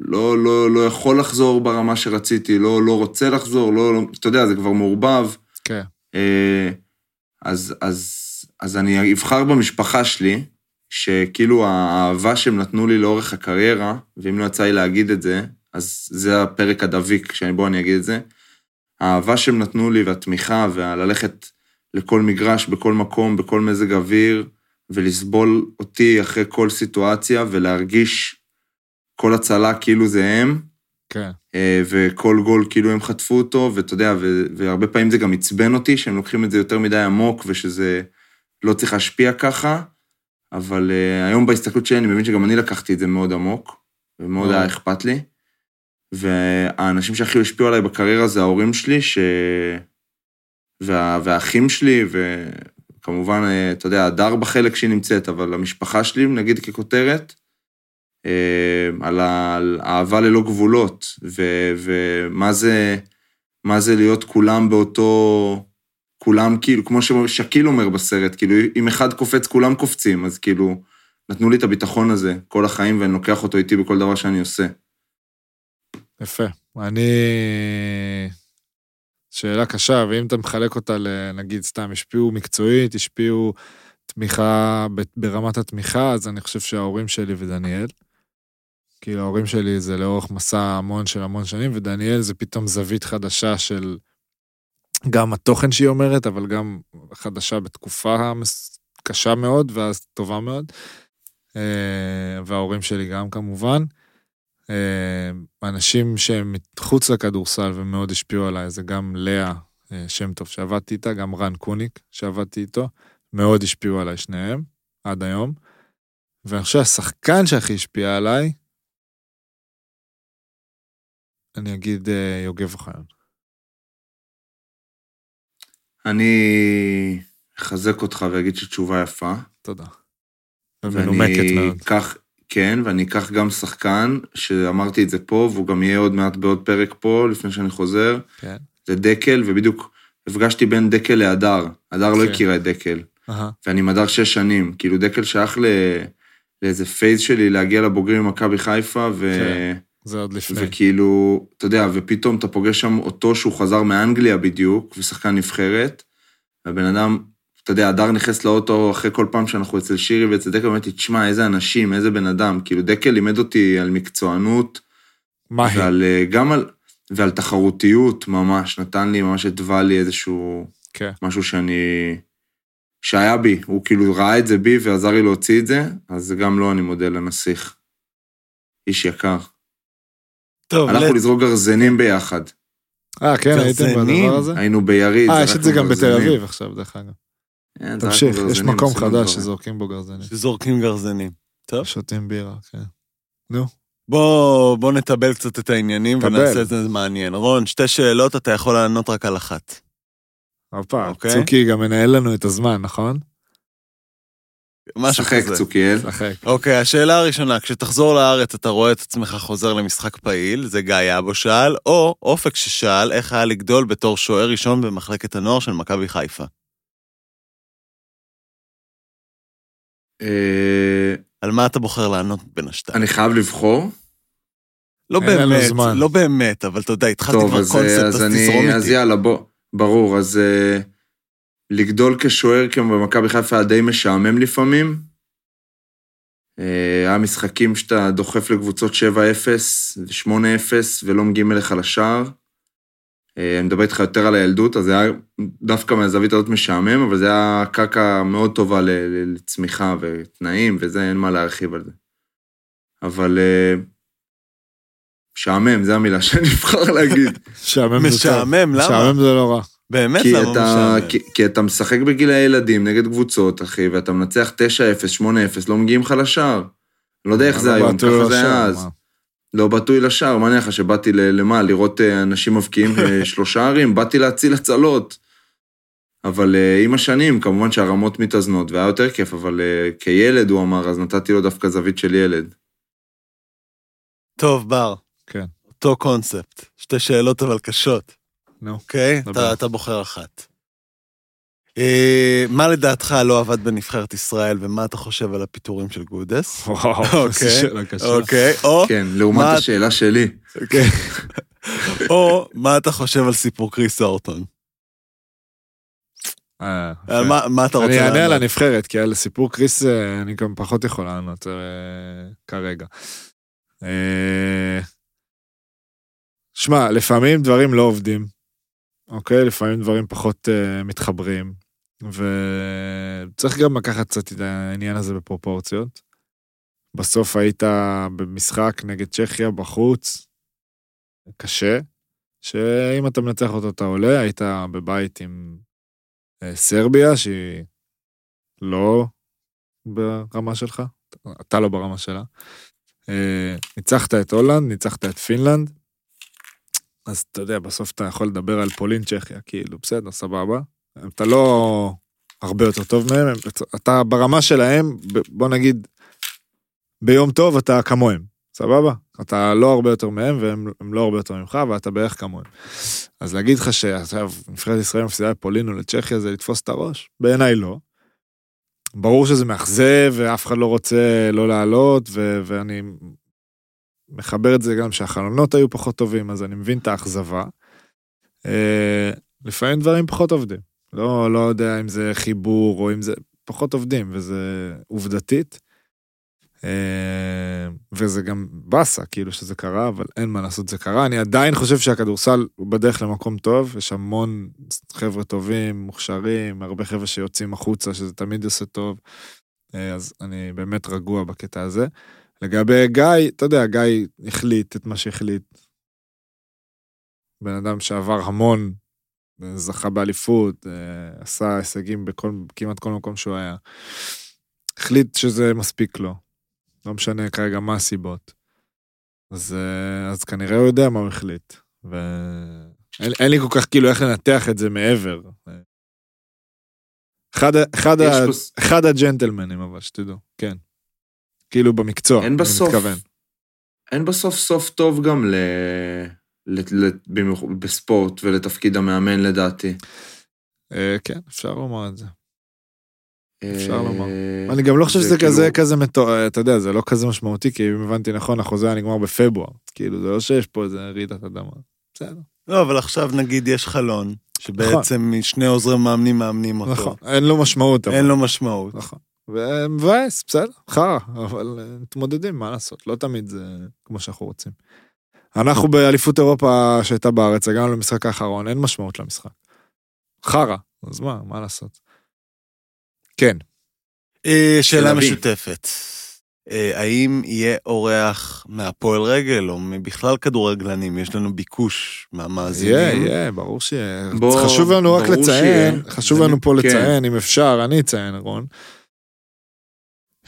לא, לא, לא יכול לחזור ברמה שרציתי, לא, לא רוצה לחזור, לא, לא, אתה יודע, זה כבר מעורבב. כן. אה, אז, אז, אז אני אבחר במשפחה שלי, שכאילו האהבה שהם נתנו לי לאורך הקריירה, ואם לא יצא לי להגיד את זה, אז זה הפרק הדביק, בואו אני אגיד את זה. האהבה שהם נתנו לי והתמיכה והללכת לכל מגרש, בכל מקום, בכל מזג אוויר, ולסבול אותי אחרי כל סיטואציה ולהרגיש כל הצלה כאילו זה הם, כן. אה, וכל גול כאילו הם חטפו אותו, ואתה יודע, והרבה פעמים זה גם עצבן אותי, שהם לוקחים את זה יותר מדי עמוק, ושזה לא צריך להשפיע ככה, אבל uh, היום בהסתכלות שלי אני מבין שגם אני לקחתי את זה מאוד עמוק, ומאוד היה אכפת לי. והאנשים שהכי השפיעו עליי בקריירה זה ההורים שלי, ש... וה... והאחים שלי, וכמובן, אה, אתה יודע, הדר בחלק שהיא נמצאת, אבל המשפחה שלי, נגיד ככותרת, אה, על האהבה ללא גבולות, ו... ומה זה, זה להיות כולם באותו... כולם כאילו, כמו ששקיל אומר בסרט, כאילו, אם אחד קופץ, כולם קופצים, אז כאילו, נתנו לי את הביטחון הזה כל החיים, ואני לוקח אותו איתי בכל דבר שאני עושה. יפה. אני... שאלה קשה, ואם אתה מחלק אותה לנגיד סתם, השפיעו מקצועית, השפיעו תמיכה, ברמת התמיכה, אז אני חושב שההורים שלי ודניאל, כאילו ההורים שלי זה לאורך מסע המון של המון שנים, ודניאל זה פתאום זווית חדשה של גם התוכן שהיא אומרת, אבל גם חדשה בתקופה קשה מאוד ואז טובה מאוד. אה, וההורים שלי גם כמובן. אה, אנשים שהם מחוץ לכדורסל ומאוד השפיעו עליי, זה גם לאה אה, שם טוב שעבדתי איתה, גם רן קוניק שעבדתי איתו, מאוד השפיעו עליי שניהם, עד היום. ואני חושב שהשחקן שהכי השפיע עליי, אני אגיד יוגב אוחיון. אני אחזק אותך ואגיד שתשובה יפה. תודה. ומנומקת מאוד. קח, כן, ואני אקח גם שחקן, שאמרתי את זה פה, והוא גם יהיה עוד מעט בעוד פרק פה, לפני שאני חוזר. כן. זה דקל, ובדיוק הפגשתי בין דקל להדר. הדר לא כן. הכירה את דקל. Uh-huh. ואני עם הדר שש שנים. כאילו, דקל שייך ל... לאיזה phase שלי להגיע לבוגרים ממכבי חיפה, ו... כן. זה עוד לפני. וכאילו, אתה יודע, ופתאום אתה פוגש שם אותו שהוא חזר מאנגליה בדיוק, ושחקן נבחרת, והבן אדם, אתה יודע, הדר נכנס לאוטו אחרי כל פעם שאנחנו אצל שירי ואצל דקל, אמרתי, תשמע, איזה אנשים, איזה בן אדם. כאילו, דקל לימד אותי על מקצוענות. מה היא? ועל, אה, גם על, ועל תחרותיות ממש, נתן לי ממש התווה לי איזשהו... כן. משהו שאני... שהיה בי, הוא כאילו ראה את זה בי ועזר לי להוציא את זה, אז גם לו אני מודה לנסיך. איש יקר. טוב, הלכנו לזרוק גרזנים ביחד. אה, כן, הייתם בדבר הזה? היינו ביריד. אה, יש את זה גם בתל אביב עכשיו, דרך אגב. כן, תמשיך, יש מקום חדש שזורקים בו גרזנים. שזורקים גרזנים. טוב. שותים בירה, כן. נו. בוא, בוא נטבל קצת את העניינים ונעשה את זה מעניין. רון, שתי שאלות, אתה יכול לענות רק על אחת. הופה, אוקיי? צוקי גם מנהל לנו את הזמן, נכון? משהו כזה. שחק, צוקיאל. שחק. אוקיי, השאלה הראשונה, כשתחזור לארץ אתה רואה את עצמך חוזר למשחק פעיל, זה גיא אבו שאל, או אופק ששאל איך היה לגדול בתור שוער ראשון במחלקת הנוער של מכבי חיפה. אה, על מה אתה בוחר לענות בין השתיים? אני חייב לבחור? לא באמת, לא באמת, אבל אתה יודע, התחלתי כבר קונספט, אז תזרום איתי. אז יאללה, בוא, ברור, אז... Uh... לגדול כשוער כמו במכבי חיפה היה די משעמם לפעמים. אה, היה משחקים שאתה דוחף לקבוצות 7-0 ו-8-0 ולא מגיעים אליך לשער. אה, אני מדבר איתך יותר על הילדות, אז זה היה דווקא מהזווית הזאת משעמם, אבל זה היה קרקע מאוד טובה לצמיחה ותנאים, וזה, אין מה להרחיב על זה. אבל אה, משעמם, זו המילה שאני אבחר להגיד. משעמם זה. משעמם, למה? משעמם זה לא רע. באמת כי למה אתה, כי, כי אתה משחק בגיל הילדים נגד קבוצות, אחי, ואתה מנצח 9-0, 8-0, לא מגיעים לך לשער. לא יודע איך זה היום, ככה זה היה אז. לא בטוי לשער, מה נראה לך שבאתי למה, לראות אה, אנשים מבקיעים אה, שלושה ערים? באתי להציל הצלות. אבל uh, עם השנים, כמובן שהרמות מתאזנות, והיה יותר כיף, אבל uh, כילד, הוא אמר, אז נתתי לו דווקא זווית של ילד. טוב, בר. כן. אותו קונספט. שתי שאלות אבל קשות. נו. אוקיי? אתה, אתה בוחר אחת. אה, מה לדעתך לא עבד בנבחרת ישראל, ומה אתה חושב על הפיטורים של גודס? וואו, איזה אוקיי, שאלה קשה. אוקיי, או, כן, לעומת השאלה שלי. או מה אתה חושב על סיפור קריס אורטון? אה, על מה- מה אתה רוצה אני אענה על לענות? הנבחרת, כי על סיפור קריס אה, אני גם פחות יכול לענות אה, כרגע. אה, שמע, לפעמים דברים לא עובדים, אוקיי? לפעמים דברים פחות אה, מתחברים, וצריך גם לקחת קצת את העניין הזה בפרופורציות. בסוף היית במשחק נגד צ'כיה בחוץ, קשה, שאם אתה מנצח אותו אתה עולה, היית בבית עם אה, סרביה, שהיא לא ברמה שלך, אתה לא ברמה שלה. אה, ניצחת את הולנד, ניצחת את פינלנד, אז אתה יודע, בסוף אתה יכול לדבר על פולין צ'כיה, כאילו, בסדר, סבבה. אתה לא הרבה יותר טוב מהם, הם- אתה ברמה שלהם, בוא נגיד, ביום טוב אתה כמוהם, סבבה? אתה לא הרבה יותר מהם והם הם לא הרבה יותר ממך, ואתה בערך כמוהם. אז להגיד לך שעכשיו נבחרת ישראל מפסידה לפולין או לצ'כיה זה לתפוס את הראש? בעיניי לא. ברור שזה מאכזב ואף אחד לא רוצה לא לעלות, ואני מחבר את זה גם שהחלונות היו פחות טובים, אז אני מבין את האכזבה. אה, לפעמים דברים פחות עובדים. לא, לא יודע אם זה חיבור או אם זה פחות עובדים, וזה עובדתית. אה, וזה גם באסה, כאילו שזה קרה, אבל אין מה לעשות, זה קרה. אני עדיין חושב שהכדורסל הוא בדרך למקום טוב, יש המון חבר'ה טובים, מוכשרים, הרבה חבר'ה שיוצאים החוצה, שזה תמיד עושה טוב. אה, אז אני באמת רגוע בקטע הזה. לגבי גיא, אתה יודע, גיא החליט את מה שהחליט. בן אדם שעבר המון, זכה באליפות, אה, עשה הישגים בכל, כמעט כל מקום שהוא היה. החליט שזה מספיק לו. לא משנה כרגע מה הסיבות. אז, אה, אז כנראה הוא יודע מה הוא החליט. ואין אין לי כל כך כאילו איך לנתח את זה מעבר. אחד, אחד, ה, פה אחד הג'נטלמנים אבל שתדעו, כן. כאילו במקצוע, אין אני בסוף, מתכוון. אין בסוף סוף טוב גם ל... ל... ל... בספורט ולתפקיד המאמן לדעתי. אה, כן, אפשר לומר את זה. אפשר אה, לומר. אני גם לא חושב זה שזה כאילו- כזה, כזה מטור... אתה יודע, זה לא כזה משמעותי, כי אם הבנתי נכון, החוזה היה נגמר בפברואר. כאילו, זה לא שיש פה איזה רעידת אדמה. בסדר. לא, אבל עכשיו נגיד יש חלון, שבעצם שני עוזרי מאמנים מאמנים אותו. נכון, אין לו משמעות. אבל. אין לו משמעות. נכון. ומבאס, בסדר, חרא, אבל אה, מתמודדים, מה לעשות, לא תמיד זה כמו שאנחנו רוצים. אנחנו באליפות אירופה שהייתה בארץ, הגענו למשחק האחרון, אין משמעות למשחק. חרא, אז מה, מה לעשות? כן, אה, שאלה. משותפת. אה, האם יהיה אורח מהפועל רגל, או בכלל כדורגלנים? יש לנו ביקוש יהיה, מהמאזינים. יהיה, ברור שיהיה. חשוב לנו רק לציין. חשוב לנו פה כן. לציין, אם אפשר, אני אציין, רון.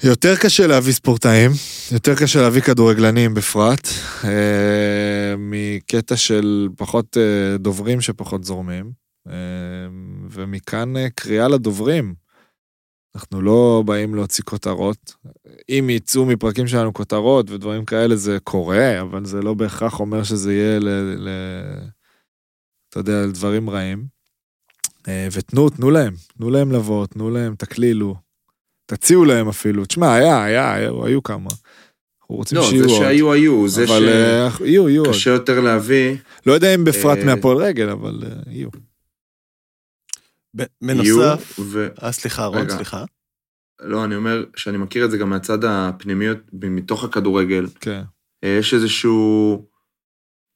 יותר קשה להביא ספורטאים, יותר קשה להביא כדורגלנים בפרט, אה, מקטע של פחות אה, דוברים שפחות זורמים, אה, ומכאן אה, קריאה לדוברים. אנחנו לא באים להוציא כותרות. אם יצאו מפרקים שלנו כותרות ודברים כאלה זה קורה, אבל זה לא בהכרח אומר שזה יהיה ל... ל אתה יודע, לדברים רעים. אה, ותנו, תנו להם, תנו להם לבוא, תנו להם, תקלילו, תציעו להם אפילו. תשמע, היה, היה, היו, היו כמה. אנחנו רוצים לא, שיהיו זה עוד. שהיו היו, זה אבל אה, יהיו, יהיו עוד. שקשה יותר להביא. לא יודע אם בפרט אה, מהפועל רגל, אבל אה, יהיו. בנוסף, ו... אה, סליחה, רון, רגע. סליחה. לא, אני אומר שאני מכיר את זה גם מהצד הפנימיות, מתוך הכדורגל. כן. יש איזשהו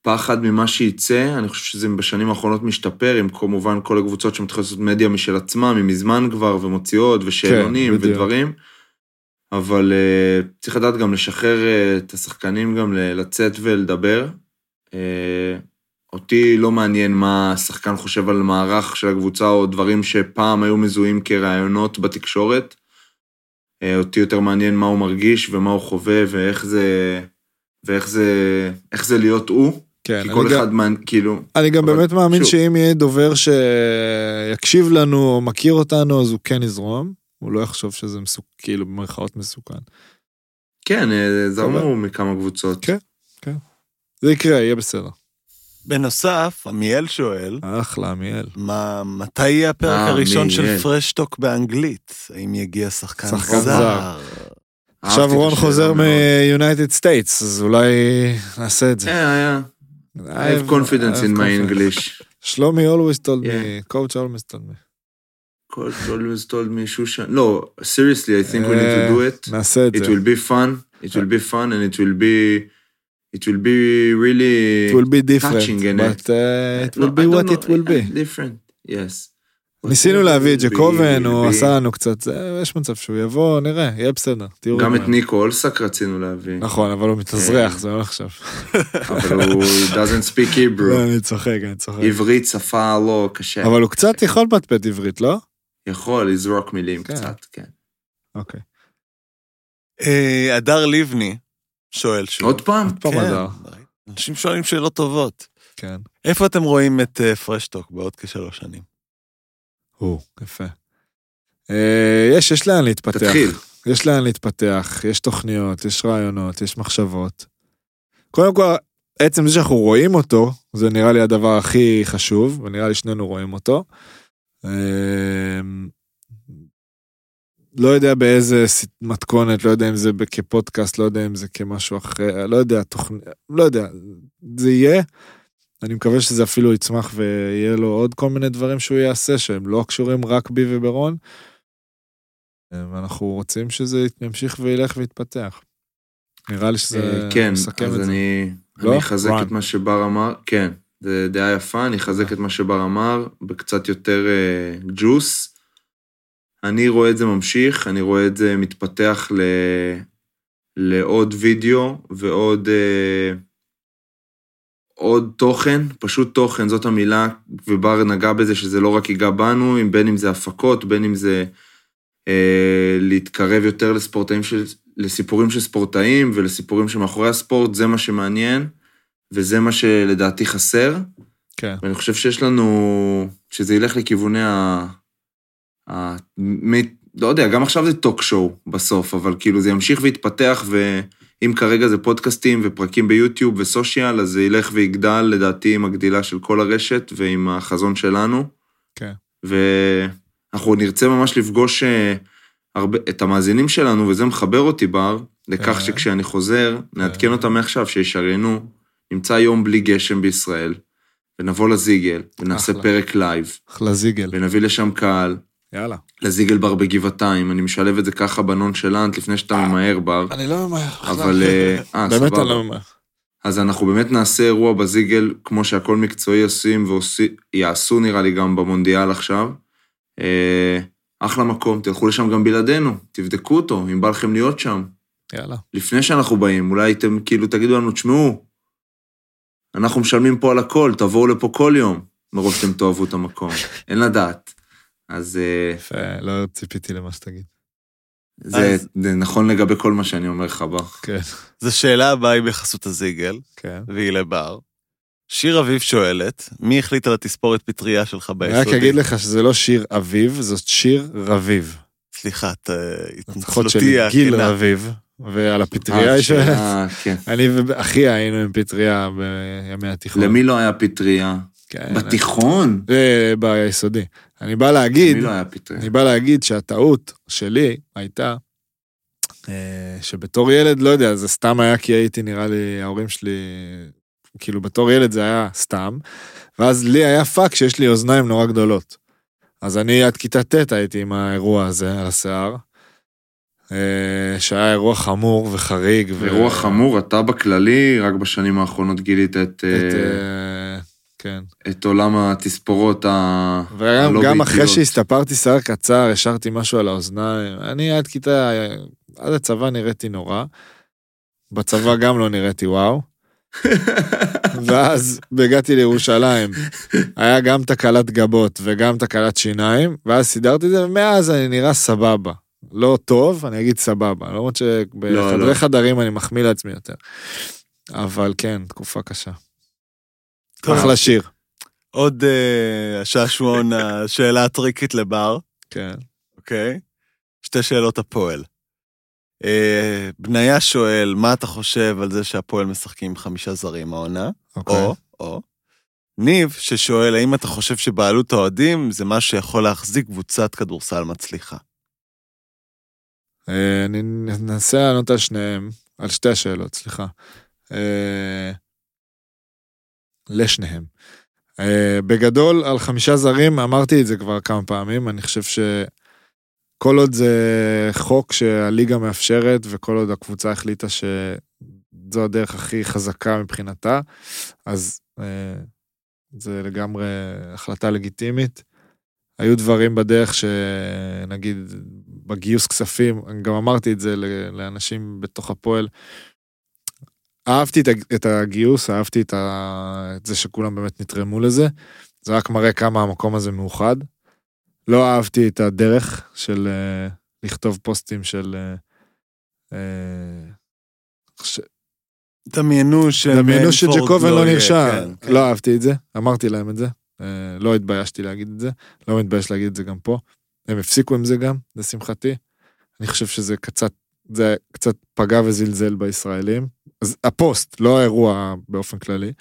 פחד ממה שייצא, אני חושב שזה בשנים האחרונות משתפר, עם כמובן כל הקבוצות שמתחילות לעשות מדיה משל עצמם, מזמן כבר, ומוציאות, ושאלונים, כן. ודברים. אבל uh, צריך לדעת גם לשחרר uh, את השחקנים גם לצאת ולדבר. Uh, אותי לא מעניין מה השחקן חושב על מערך של הקבוצה, או דברים שפעם היו מזוהים כרעיונות בתקשורת. Uh, אותי יותר מעניין מה הוא מרגיש ומה הוא חווה, ואיך זה... ואיך זה, איך זה להיות הוא, כן, כי אני כל גם- אחד, מה, כאילו, אני גם באמת מאמין שוב. שאם יהיה דובר שיקשיב לנו או מכיר אותנו, אז הוא כן יזרום. הוא לא יחשוב שזה מסוכן, כאילו במרכאות מסוכן. כן, אה, זרמו. מכמה קבוצות. כן. זה יקרה, יהיה בסדר. בנוסף, עמיאל שואל, אחלה, עמיאל. מה, מתי יהיה הפרק אה, הראשון של עמיאל. פרשטוק באנגלית? האם יגיע שחקן שחקן זר? זר. עכשיו רון חוזר. מ-United States, אז אולי נעשה את זה. Yeah, yeah. I have confidence I have in my. English. Shlomi always told yeah. me, coach always told me. Coach always told me, Shushan. No, seriously, I think we need to do it. It will be fun. It will be fun and it will be it will be really it will be different touching and but, uh, it will no, be what know, it will be uh, different yes ניסינו להביא את ג'קובן, הוא עשה לנו קצת, זה, יש מצב שהוא יבוא, נראה, יהיה בסדר. גם את. ניקו אולסק רצינו להביא, נכון, אבל הוא מתאזרח, כן. זה לא עכשיו. אבל הוא doesn't speak לא, Hebrew. אני צוחק, אני צוחק. עברית שפה לא קשה. אבל הוא קצת יכול לפטפט עברית, לא? יכול לזרוק מילים כן. קצת, כן. אוקיי. אה, הדר לבני שואל שוב. עוד פעם? עוד פעם כן, הדר. אנשים שואלים שאלות טובות. כן. איפה אתם רואים את אה, פרשטוק בעוד כשלוש שנים? הוא, יפה. אה, יש, יש לאן להתפתח. תתחיל. יש לאן להתפתח, יש תוכניות, יש רעיונות, יש מחשבות. קודם כל, עצם זה שאנחנו רואים אותו, זה נראה לי הדבר הכי חשוב, ונראה לי שנינו רואים אותו. אמ, לא יודע באיזה מתכונת, לא יודע אם זה כפודקאסט, לא יודע אם זה כמשהו אחר, לא יודע, תוכנית, לא יודע, זה יהיה. אני מקווה שזה אפילו יצמח ויהיה לו עוד כל מיני דברים שהוא יעשה שהם לא קשורים רק בי וברון. ואנחנו רוצים שזה ימשיך וילך ויתפתח. נראה לי שזה אה, כן, מסכם אז את זה. אני לא? אני אחזק רן. את מה שבר אמר, כן, זה דעה יפה, אני אחזק את מה שבר אמר, בקצת יותר אה, ג'וס. אני רואה את זה ממשיך, אני רואה את זה מתפתח ל... לעוד וידאו ועוד אה, עוד תוכן, פשוט תוכן, זאת המילה, ובר נגע בזה שזה לא רק ייגע בנו, בין אם זה הפקות, בין אם זה אה, להתקרב יותר לספורטאים של, לסיפורים של ספורטאים ולסיפורים שמאחורי הספורט, זה מה שמעניין, וזה מה שלדעתי חסר. כן. ואני חושב שיש לנו, שזה ילך לכיווני ה... ה... מ... לא יודע, גם עכשיו זה טוק שואו בסוף, אבל כאילו זה ימשיך ויתפתח, ואם כרגע זה פודקאסטים ופרקים ביוטיוב וסושיאל, אז זה ילך ויגדל, לדעתי, עם הגדילה של כל הרשת ועם החזון שלנו. כן. ואנחנו נרצה ממש לפגוש אה, הרבה, את המאזינים שלנו, וזה מחבר אותי, בר, לכך כן. שכשאני חוזר, נעדכן כן. אותם מעכשיו, שישריינו, נמצא יום בלי גשם בישראל, ונבוא לזיגל, ונעשה אחלה. פרק live, אחלה זיגל. ונביא לשם קהל, יאללה. לזיגל בר בגבעתיים, אני משלב את זה ככה ב nonchalant, לפני שאתה ממהר, בר, אני לא ממהר. אבל... אה, אה, באמת סבבה. אני לא ממהר. אז אנחנו באמת נעשה אירוע בזיגל, כמו שהכל מקצועי עושים ויעשו נראה לי גם במונדיאל עכשיו. אה, אחלה מקום, תלכו לשם גם בלעדינו, תבדקו אותו, אם בא לכם להיות שם. יאללה. לפני שאנחנו באים, אולי אתם כאילו תגידו לנו, תשמעו, אנחנו משלמים פה על הכל, תבואו לפה כל יום, מרוב שאתם תאהבו את המקום. אין לדעת. אז אה, יפה, לא ציפיתי למה שתגיד. זה, אז- זה נכון לגבי כל מה שאני אומר לך, בר. כן. זו שאלה הבאה היא בחסות הזיגל, כן. והיא לבר. שיר אביב שואלת, מי החליט על התספורת פטריה שלך אני ביסודי? רק אגיד לך שזה לא שיר אביב, זאת שיר רביב. סליחה, את אה, התנצלותי גיל הכנה. רביב, ועל הפטריה אה, היא שואלת. כן. אני ואחיה היינו עם פטריה בימי התיכון. למי לא היה פטריה? כן. בתיכון? ביסודי. אני בא להגיד, לא? אני בא להגיד שהטעות שלי הייתה, אה, שבתור ילד, לא יודע, זה סתם היה כי הייתי, נראה לי, ההורים שלי, כאילו בתור ילד זה היה סתם, ואז לי היה פאק שיש לי אוזניים נורא גדולות. אז אני עד כיתה ט' הייתי עם האירוע הזה על השיער, אה, שהיה אירוע חמור וחריג. ו- אירוע חמור, אתה בכללי, רק בשנים האחרונות גילית את, את, אה, כן. את עולם התספורות ה... וגם הלא גם אחרי ביתיות. שהסתפרתי שיער קצר, השארתי משהו על האוזניים. אני עד כיתה, עד הצבא נראיתי נורא. בצבא גם לא נראיתי וואו. ואז הגעתי לירושלים, היה גם תקלת גבות וגם תקלת שיניים, ואז סידרתי את זה, ומאז אני נראה סבבה. לא טוב, אני אגיד סבבה, למרות שבחדרי לא. חדרים אני מחמיא לעצמי יותר. אבל כן, תקופה קשה. אחלה שיר. עוד אה, השעשועון, השאלה הטריקית לבר, כן. אוקיי? שתי שאלות הפועל. אה, בניה שואל, מה אתה חושב על זה שהפועל משחקים עם חמישה זרים העונה? אוקיי. או, או. ניב, ששואל, האם אתה חושב שבעלות האוהדים זה משהו שיכול להחזיק קבוצת כדורסל מצליחה? אה, אני אנסה לענות על שניהם, על שתי השאלות, סליחה. אה, לשניהם. אה, בגדול, על חמישה זרים, אמרתי את זה כבר כמה פעמים, אני חושב שכל עוד זה חוק שהליגה מאפשרת, וכל עוד הקבוצה החליטה שזו הדרך הכי חזקה מבחינתה, אז זה לגמרי החלטה לגיטימית. היו דברים בדרך שנגיד בגיוס כספים, גם אמרתי את זה לאנשים בתוך הפועל. אהבתי את הגיוס, אהבתי את, ה... את זה שכולם באמת נתרמו לזה. זה רק מראה כמה המקום הזה מאוחד. לא אהבתי את הדרך של uh, לכתוב פוסטים של... Uh, uh, ש... דמיינו שג'קובן לא נרשם. כן, כן. לא אהבתי את זה, אמרתי להם את זה. אה, לא התביישתי להגיד את זה, לא מתבייש להגיד את זה גם פה. הם הפסיקו עם זה גם, לשמחתי. אני חושב שזה קצת, זה קצת פגע וזלזל בישראלים. אז הפוסט, לא האירוע באופן כללי.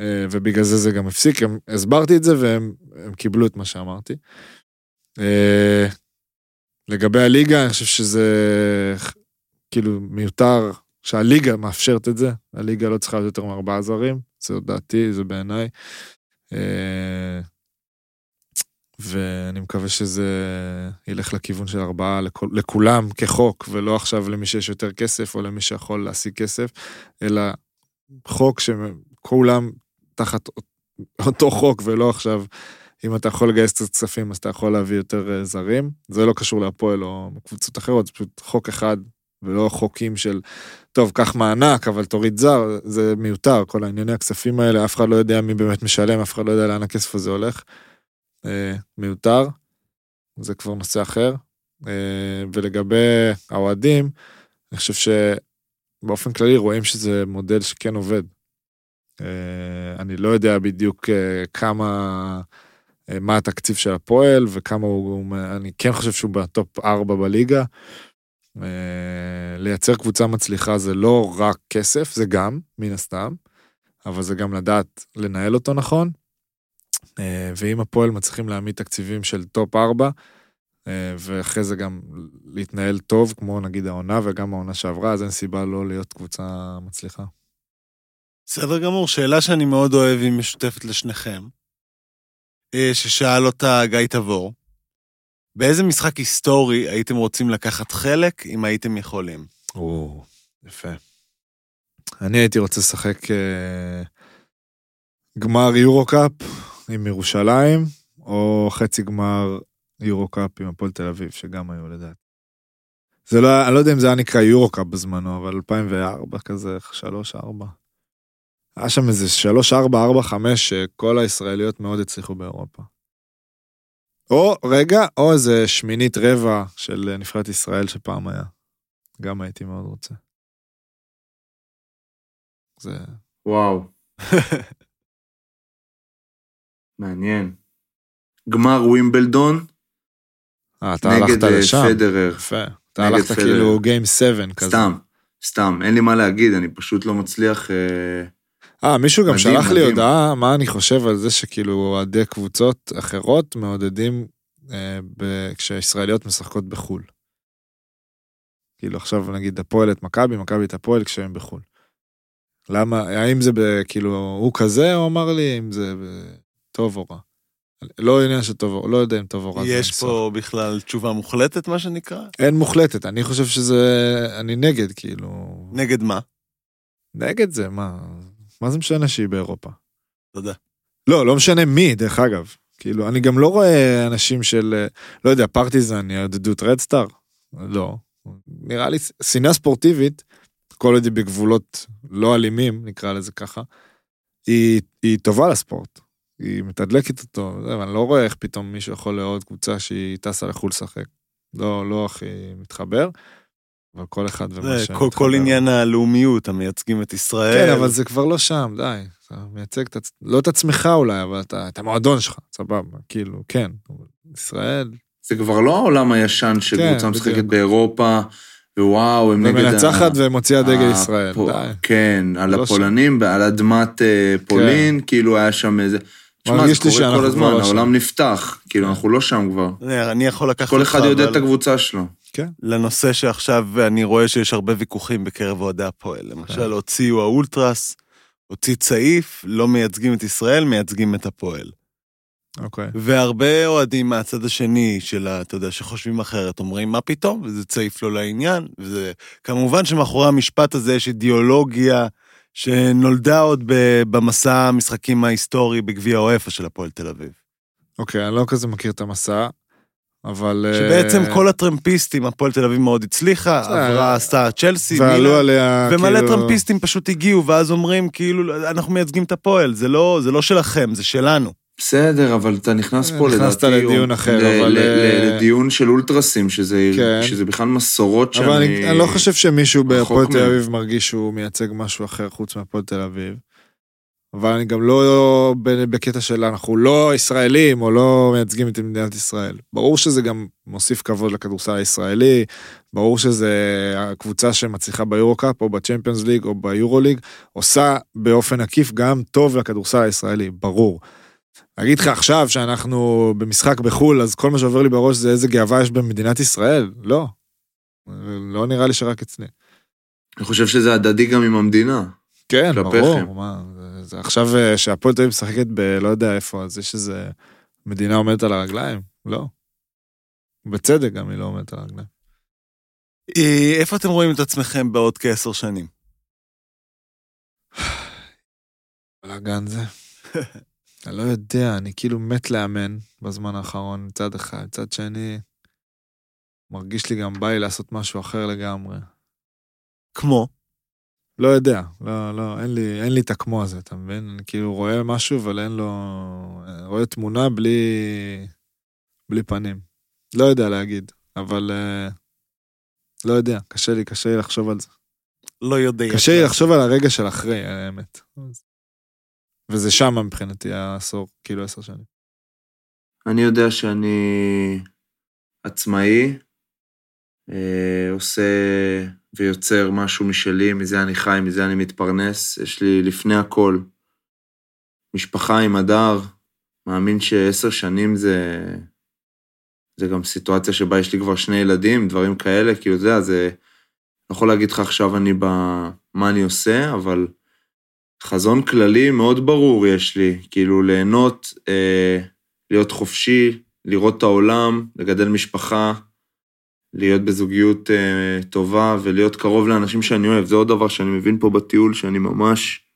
אה, ובגלל זה זה גם הפסיק, הם, הסברתי את זה והם קיבלו את מה שאמרתי. אה, לגבי הליגה, אני חושב שזה כאילו מיותר שהליגה מאפשרת את זה, הליגה לא צריכה להיות יותר מארבעה זרים, זו דעתי, זה בעיניי. ואני מקווה שזה ילך לכיוון של ארבעה לכול, לכולם כחוק, ולא עכשיו למי שיש יותר כסף או למי שיכול להשיג כסף, אלא חוק שכולם תחת אותו חוק, ולא עכשיו, אם אתה יכול לגייס קצת כספים אז אתה יכול להביא יותר אה, זרים. זה לא קשור להפועל או קבוצות אחרות, זה פשוט חוק אחד ולא חוקים של, טוב, קח מענק, אבל תוריד זר, זה מיותר, כל הענייני הכספים האלה, אף אחד לא יודע מי באמת משלם, אף אחד לא יודע לאן הכסף הזה הולך. אה, מיותר, זה כבר נושא אחר. אה, ולגבי האוהדים, אני חושב שבאופן כללי רואים שזה מודל שכן עובד. אה, אני לא יודע בדיוק כמה, מה התקציב של הפועל וכמה הוא, אני כן חושב שהוא ב top 4 בליגה. לייצר קבוצה מצליחה זה לא רק כסף, זה גם, מן הסתם, אבל זה גם לדעת לנהל אותו נכון. אה, ואם הפועל מצליחים להעמיד תקציבים של top 4, אה, ואחרי זה גם להתנהל טוב, כמו נגיד העונה וגם העונה שעברה, אז אין סיבה לא להיות קבוצה מצליחה. בסדר גמור, שאלה שאני מאוד אוהב, היא משותפת לשניכם, ששאל אותה גיא תבור. באיזה משחק היסטורי הייתם רוצים לקחת חלק, אם הייתם יכולים? או, יפה. אני הייתי רוצה לשחק אה, גמר יורו-קאפ עם ירושלים, או חצי גמר יורו-קאפ עם הפועל תל אביב, שגם היו לדעת. זה לא, אני לא יודע אם זה היה נקרא יורו-קאפ בזמנו, אבל 2004 כזה, 3-4. היה שם איזה 3-4-4-5 שכל הישראליות מאוד הצליחו באירופה. או, רגע, או איזה שמינית רבע של נבחרת ישראל שפעם היה. גם הייתי מאוד רוצה. זה... וואו. מעניין. גמר ווימבלדון אה, אתה נגד הלכת אה, לשם. פדרר. יפה. אתה נגד הלכת פדרר. כאילו גיים 7 כזה. סתם, סתם, אין לי מה להגיד, אני פשוט לא מצליח... אה, אה, מישהו גם מדהים, שלח לי מדהים. הודעה, מה אני חושב על זה שכאילו אוהדי קבוצות אחרות מעודדים אה, ב- כשישראליות משחקות בחו"ל. כאילו עכשיו נגיד הפועל את מכבי, מכבי את הפועל כשהם בחו"ל. למה, האם זה ב- כאילו, הוא כזה, הוא אמר לי, אם זה ב- טוב או רע. לא עניין של טוב או, לא יודע אם טוב או רע. יש. פה בכלל תשובה מוחלטת, מה שנקרא? אין מוחלטת, אני חושב שזה, אני נגד, כאילו, נגד מה? נגד זה, מה, מה זה משנה שהיא באירופה? תודה. לא, לא משנה מי, דרך אגב. כאילו, אני גם לא רואה אנשים של, אה, לא יודע, פרטיזן יעודדו את רדסטאר? לא. נראה לי שנאה ספורטיבית, כל עוד היא בגבולות לא אלימים, נקרא לזה ככה, היא, היא טובה לספורט. היא מתדלקת אותו, ואני לא רואה איך פתאום מישהו יכול לאהוד קבוצה שהיא טסה לחו"ל לשחק. לא, לא הכי מתחבר, אבל כל אחד ומה שמתחבר. כל, כל עניין הלאומיות, המייצגים את ישראל. כן, אבל זה כבר לא שם, די. אתה מייצג את עצמך, לא את עצמך אולי, אבל אתה, את המועדון שלך, סבבה, כאילו, כן. ישראל, זה כבר לא העולם הישן כן, שקבוצה משחקת בדיוק. באירופה, ווואו, הם נגד... ה- ומנצחת ומוציאה דגל ישראל. די. כן, על לא הפולנים, על אדמת אה, פולין, כאילו היה שם איזה... מרגיש זה קורה כל הזמן, לא. העולם נפתח, כאילו, אנחנו לא שם כבר. אני יכול לקחת כל אותך, אחד יודע את הקבוצה שלו. לנושא שעכשיו אני רואה שיש הרבה ויכוחים בקרב אוהדי הפועל. כן. למשל, הוציאו האולטרס, הוציא צעיף, לא מייצגים את ישראל, מייצגים את הפועל. אוקיי. והרבה אוהדים מהצד השני של, ה- אתה יודע, שחושבים אחרת, אומרים, מה פתאום? וזה צעיף לא לעניין. וזה... כמובן שמאחורי המשפט הזה יש אידיאולוגיה שנולדה עוד במסע המשחקים ההיסטורי בגביע האופה של הפועל תל אביב. אוקיי, אני לא כזה מכיר את המסע, אבל... אה, שבעצם כל הטרמפיסטים, הפועל תל אביב מאוד הצליחה. עברה, עשתה צ'לסי, ועלו עליה, ומלא כאילו- טרמפיסטים פשוט הגיעו, ואז אומרים, כאילו, אנחנו מייצגים את הפועל, זה לא, זה לא שלכם, זה שלנו. בסדר, אבל אתה נכנס פה לדעתי... נכנסת לדיון אחר, אבל, אה, לדיון של אולטרסים, שזה כן. בכלל מסורות שאני... אבל אני, לא חושב שמישהו בהפועל תל. אביב מרגיש שהוא מייצג משהו אחר חוץ מהפועל תל אביב. אבל אני גם לא בקטע של אנחנו לא ישראלים או לא מייצגים את מדינת ישראל. ברור שזה גם מוסיף כבוד לכדורסל הישראלי, ברור שזה הקבוצה שמצליחה ביורו-קאפ או בצ'מפיונס ליג או ביורו-ליג, עושה באופן עקיף גם טוב לכדורסל הישראלי, ברור. להגיד לך עכשיו שאנחנו במשחק בחו"ל, אז כל מה שעובר לי בראש זה איזה גאווה יש במדינת ישראל? לא. לא נראה לי שרק אצלי. אני חושב שזה הדדי גם עם המדינה. כן. ברור. מה, זה, זה עכשיו אה, שהפועל תל אביב משחקת בלא יודע איפה, אז יש איזה מדינה עומדת על הרגליים? לא. בצדק גם היא לא עומדת על הרגליים. אה, איפה אתם רואים את עצמכם בעוד כעשר שנים? בלאגן זה. אני לא יודע, אני כאילו מת לאמן בזמן האחרון מצד אחד, מצד שני, מרגיש לי גם בא לי לעשות משהו אחר לגמרי. כמו? לא יודע, לא, לא, אין לי, אין לי את הכמו הזה, אתה מבין? אני כאילו רואה משהו, אבל אין לו... רואה תמונה בלי... בלי פנים. לא יודע להגיד, אבל... אה, לא יודע, קשה לי, קשה לי לחשוב על זה. לא יודע. קשה לי לחשוב על הרגע של אחרי, האמת. אז- וזה שם מבחינתי העשור, כאילו עשר שנים. אני יודע שאני עצמאי, אה, עושה ויוצר משהו משלי, מזה אני חי, מזה אני מתפרנס. יש לי לפני הכל משפחה עם הדר, מאמין שעשר שנים זה, זה גם סיטואציה שבה יש לי כבר שני ילדים, דברים כאלה, כאילו, זה, זה... לא יכול להגיד לך עכשיו אני ב... מה אני עושה, אבל חזון כללי מאוד ברור יש לי, כאילו ליהנות, אה, להיות חופשי, לראות את העולם, לגדל משפחה, להיות בזוגיות אה, טובה ולהיות קרוב לאנשים שאני אוהב. זה עוד דבר שאני מבין פה בטיול, שאני ממש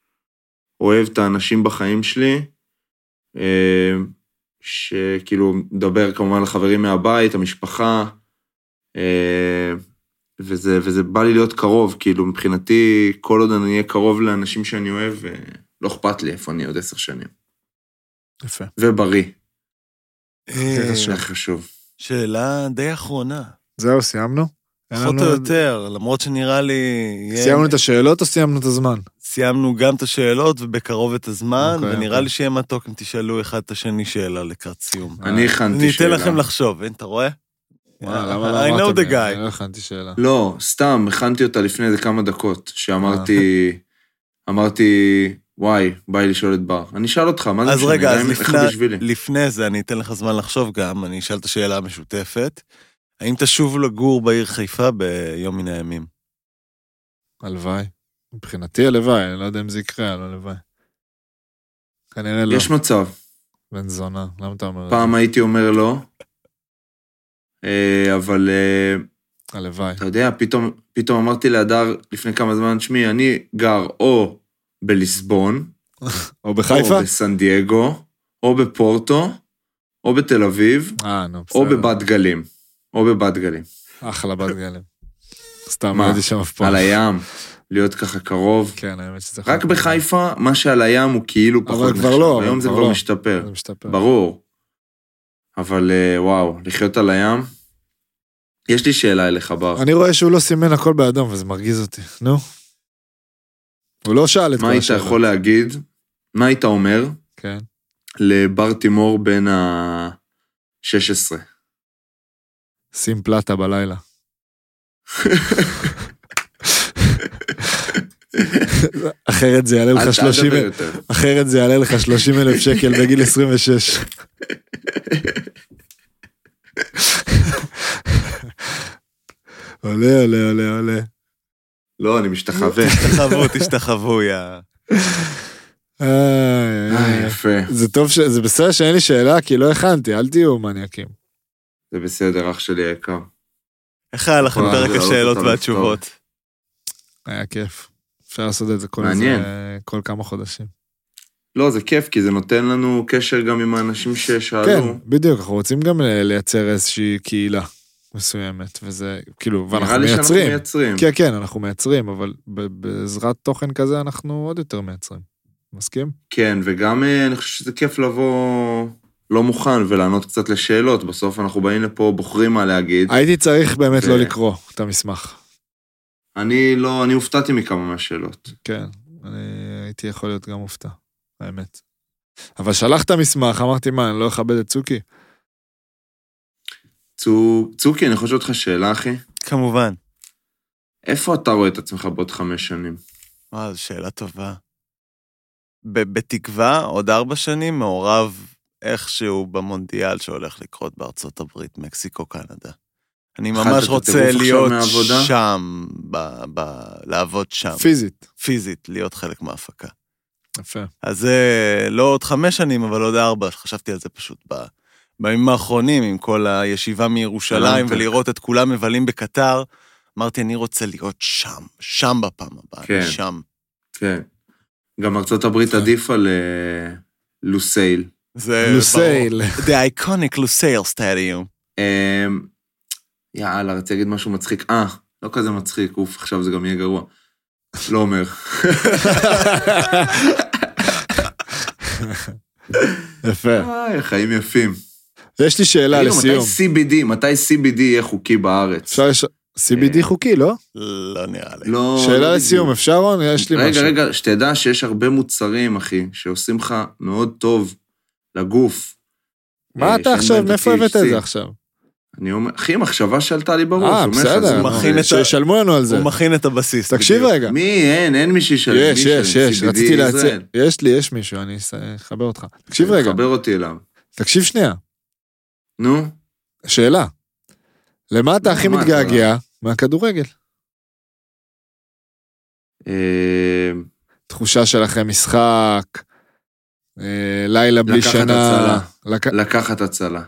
אוהב את האנשים בחיים שלי, אה, שכאילו מדבר כמובן לחברים מהבית, המשפחה, אה, וזה, וזה בא לי להיות קרוב, כאילו מבחינתי, כל עוד אני אהיה קרוב לאנשים שאני אוהב, אה, לא אכפת לי איפה אני עוד עשר שנים. יפה. ובריא, הכי אה, חשוב. זה חשוב. שאלה די אחרונה. זהו, סיימנו? פחות או יותר, למרות שנראה לי... סיימנו את השאלות או סיימנו את הזמן? סיימנו גם את השאלות ובקרוב את הזמן, אוקיי, ונראה אוקיי. לי שיהיה מתוק אם תשאלו אחד את השני שאלה לקראת סיום. אני הכנתי אני שאלה. אתן לכם לחשוב, אין, אתה רואה? וואלה, למה לא I know the לי? guy. לא הכנתי שאלה. לא, סתם, הכנתי אותה לפני איזה כמה דקות, שאמרתי, אה. אמרתי, וואי, בא לי לשאול את בר. אני אשאל אותך, מה זה אז משנה? רגע, גם אז לפני? לפני זה אני אתן לך זמן לחשוב גם, אני אשאל את השאלה המשותפת. האם תשוב לגור בעיר חיפה ביום מן הימים? הלוואי. מבחינתי הלוואי, אני לא יודע אם זה יקרה, אבל הלוואי. כנראה לא. יש מצב. בן זונה, למה אתה אומר את פעם הייתי אומר לא, אבל אה? הלוואי. אתה יודע, פתאום, פתאום אמרתי להדר לפני כמה זמן, תשמעי, אני גר או בליסבון, או בחיפה? או בסן דייגו, או בפורטו, או בתל אביב, אה, נו. או בבת גלים. או בבת גלים. אחלה בת גלים. סתם, מה? לא הייתי שם אף פעם. על הים, להיות ככה קרוב. כן, האמת שזה... רק בחיפה, מה שעל הים הוא כאילו אבל פחות כבר נחשב. לא, אבל היום זה כבר כבר לא. משתפר. זה משתפר. ברור. אבל אה, וואו, לחיות על הים. יש לי שאלה אליך, בר. אני רואה שהוא לא סימן הכל באדום, וזה מרגיז אותי. נו. הוא לא שאל את כל מה היית. יכול להגיד, מה היית אומר כן. לבר תימור בן ה-16? שים פלטה בלילה. אחרת זה יעלה לך אל 30 תדבר יותר. אחרת זה יעלה לך 30 אלף שקל בגיל 26. עולה, עולה, עולה, עולה. לא, אני משתחווה. תשתחוו, תשתחוו, יא... אה. יפה. זה טוב, ש- זה בסדר שאין לי שאלה, כי לא הכנתי, אל תהיו מניאקים. זה בסדר, אח שלי היקר. איך היה לכם פרק זה השאלות והתשובות? היה כיף. אפשר לעשות את זה כל מעניין. איזה- כל כמה חודשים. לא, זה כיף, כי זה נותן לנו קשר גם עם האנשים כן, ששאלו. בדיוק, אנחנו רוצים גם ל- לייצר איזושהי קהילה מסוימת, וזה, כאילו, ואנחנו נראה לי שאנחנו מייצרים. מייצרים. כן, כן, אנחנו מייצרים, אבל בעזרת תוכן כזה אנחנו עוד יותר מייצרים. מסכים? כן, וגם אה, אני חושב שזה כיף לבוא לא מוכן ולענות קצת לשאלות. בסוף אנחנו באים לפה, בוחרים מה להגיד. הייתי צריך באמת ו- לא לקרוא את המסמך. אני לא, אני הופתעתי מכמה מהשאלות. כן, אני הייתי יכול להיות גם מופתע, האמת. אבל שלחת מסמך, אמרתי, מה, אני לא אכבד את צוקי? צו- צוקי, אני יכול לשאול אותך שאלה, אחי. כמובן. איפה אתה רואה את עצמך בעוד חמש שנים? וואו, זו שאלה טובה. בתקווה, עוד ארבע שנים, מעורב איכשהו במונדיאל שהולך לקרות בארצות הברית, מקסיקו, קנדה. אני ממש רוצה להיות? שם, ב- ב- לעבוד שם, פיזית. פיזית, להיות חלק מההפקה. יפה. אז זה לא עוד חמש שנים, אבל עוד ארבע, חשבתי על זה פשוט ב... בימים האחרונים, עם כל הישיבה מירושלים. ולראות את כולם מבלים בקטר, אמרתי, אני רוצה להיות שם, שם בפעם הבאה, כן. אני שם. כן. גם ארצות הברית עדיף על לוסייל. זה לוסייל. The iconic לוסייל סטדיום. יאללה, רציתי להגיד משהו מצחיק. אה, לא כזה מצחיק, אוף, עכשיו זה גם יהיה גרוע. לא אומר. יפה. איי, חיים יפים. יש לי שאלה לסיום. מתי CBD, מתי CBD יהיה חוקי בארץ? אפשר לש... CBD אה, חוקי, לא? לא נראה לי. לא... לא שאלה בדיוק. לסיום, אפשר רון? יש לי רגע, משהו. רגע, שתדע שיש הרבה מוצרים, אחי, שעושים לך מאוד טוב לגוף. מה אה, אתה עכשיו, מאיפה הבאת את. זה עכשיו? אני אומר, אחי, מחשבה שעלתה לי בראש. אה, בסדר, שישלמו לנו על זה. הוא מכין את הבסיס. תקשיב. רגע. מי? אין, אין מי שישלם. יש, יש? יש, רציתי להציע. יש לי, יש מישהו, אני אחבר אותך. תקשיב רגע, חבר אותי אליו. תקשיב שנייה. נו, שאלה. למה אתה הכי מה, מתגעגע? מהכדורגל. אה, תחושה של אחרי משחק, אה, לילה בלי לקחת שינה. הצלה. לק- לקחת הצלה.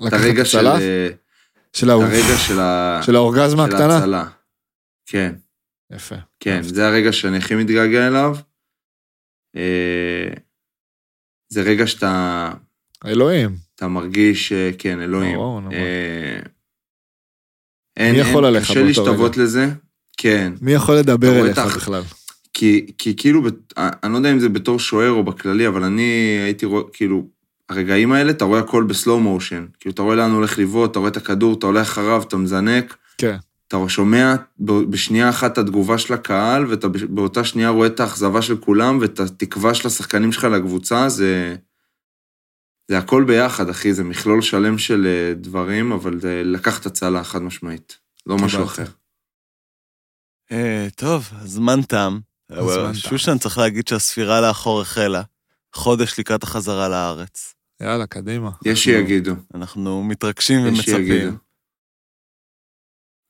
לקחת הרגע של... הצלה? אה, של האהוב. הרגע של ה... של האורגזמה של הקטנה? ההצלה. כן, יפה. כן. זה הרגע שאני הכי מתגעגע אליו. אה, זה רגע שאתה אלוהים. אתה מרגיש, אה, כן, אלוהים. ברור, אין, מי יכול עליך קשה באותו להשתוות לזה. כן, מי יכול לדבר אליך ה- בכלל? כי, כי כאילו, אני לא יודע אם זה בתור שוער או בכללי, אבל אני הייתי רואה, כאילו, הרגעים האלה, אתה רואה הכל בסלואו מושן. כאילו, אתה רואה לאן הולך לבעוט, אתה רואה את הכדור, אתה הולך אחריו, אתה מזנק, כן. אתה שומע בשנייה אחת את התגובה של הקהל, ואתה באותה שנייה רואה את האכזבה של כולם, ואת התקווה של השחקנים שלך לקבוצה, זה... זה הכל ביחד, אחי, זה מכלול שלם של אה, דברים, אבל זה לקחת הצלה חד משמעית. לא משהו. אחר. אה, טוב, הזמן. הזמן תם. שושן צריך להגיד שהספירה לאחור החלה. חודש לקראת החזרה לארץ. יאללה, קדימה. יש שיגידו, אנחנו מתרגשים. ומצפים.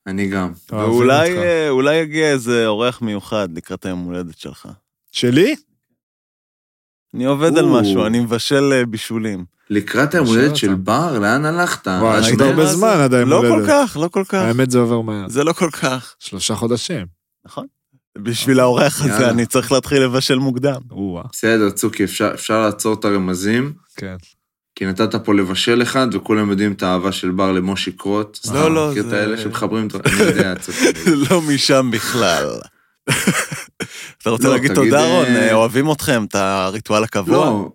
אני גם. ואולי. אה, אולי יגיע איזה אורח מיוחד לקראת היום הולדת שלך. שלי? אני עובד על. משהו, אני מבשל אה, בישולים. לקראת היום הולדת. של בר, לאן הלכת? וואי, יש עוד? הרבה זמן עד היום לא כל הולדת. כך, לא כל כך. האמת זה עובר מהר. זה לא כל כך. שלושה חודשים. בשביל האורח הזה. אני צריך להתחיל לבשל מוקדם. בסדר, צוקי, אפשר, אפשר לעצור את הרמזים, כן. כי נתת פה לבשל אחד, וכולם יודעים את האהבה של בר למושי קרוט. לא, לא, מכיר את זה- האלה שמחברים את... אני יודע, צוקי. לא משם בכלל. אתה רוצה לא, להגיד תודה, אה, רון? אה, אוהבים אתכם, את הריטואל הקבוע? לא,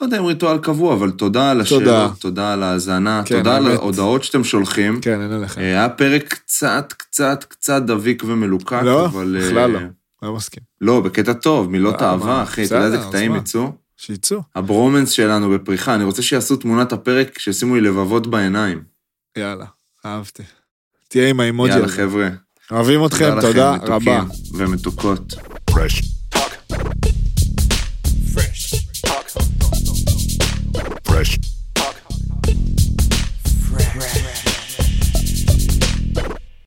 לא יודע אם ריטואל קבוע, אבל תודה על תודה. השאלות, תודה על ההאזנה, כן, תודה על. ההודעות שאתם שולחים. כן, אין עליכם. אה, היה פרק קצת, קצת, קצת דביק ומלוקק, לא, אבל... אה, בכלל לא. לא מסכים. לא, בקטע טוב, מילות אה, אהבה, אחי, אתה יודע איזה קטעים? יצאו? שיצאו. הברומנס שלנו בפריחה, אני רוצה שיעשו תמונת הפרק, שישימו לי לבבות בעיניים. יאללה, אהבתי. תהיה עם האימוג'י יאללה. חבר'ה. אוהבים אתכם, לכם, תודה מתוקים רבה. ומתוקות. Fresh talk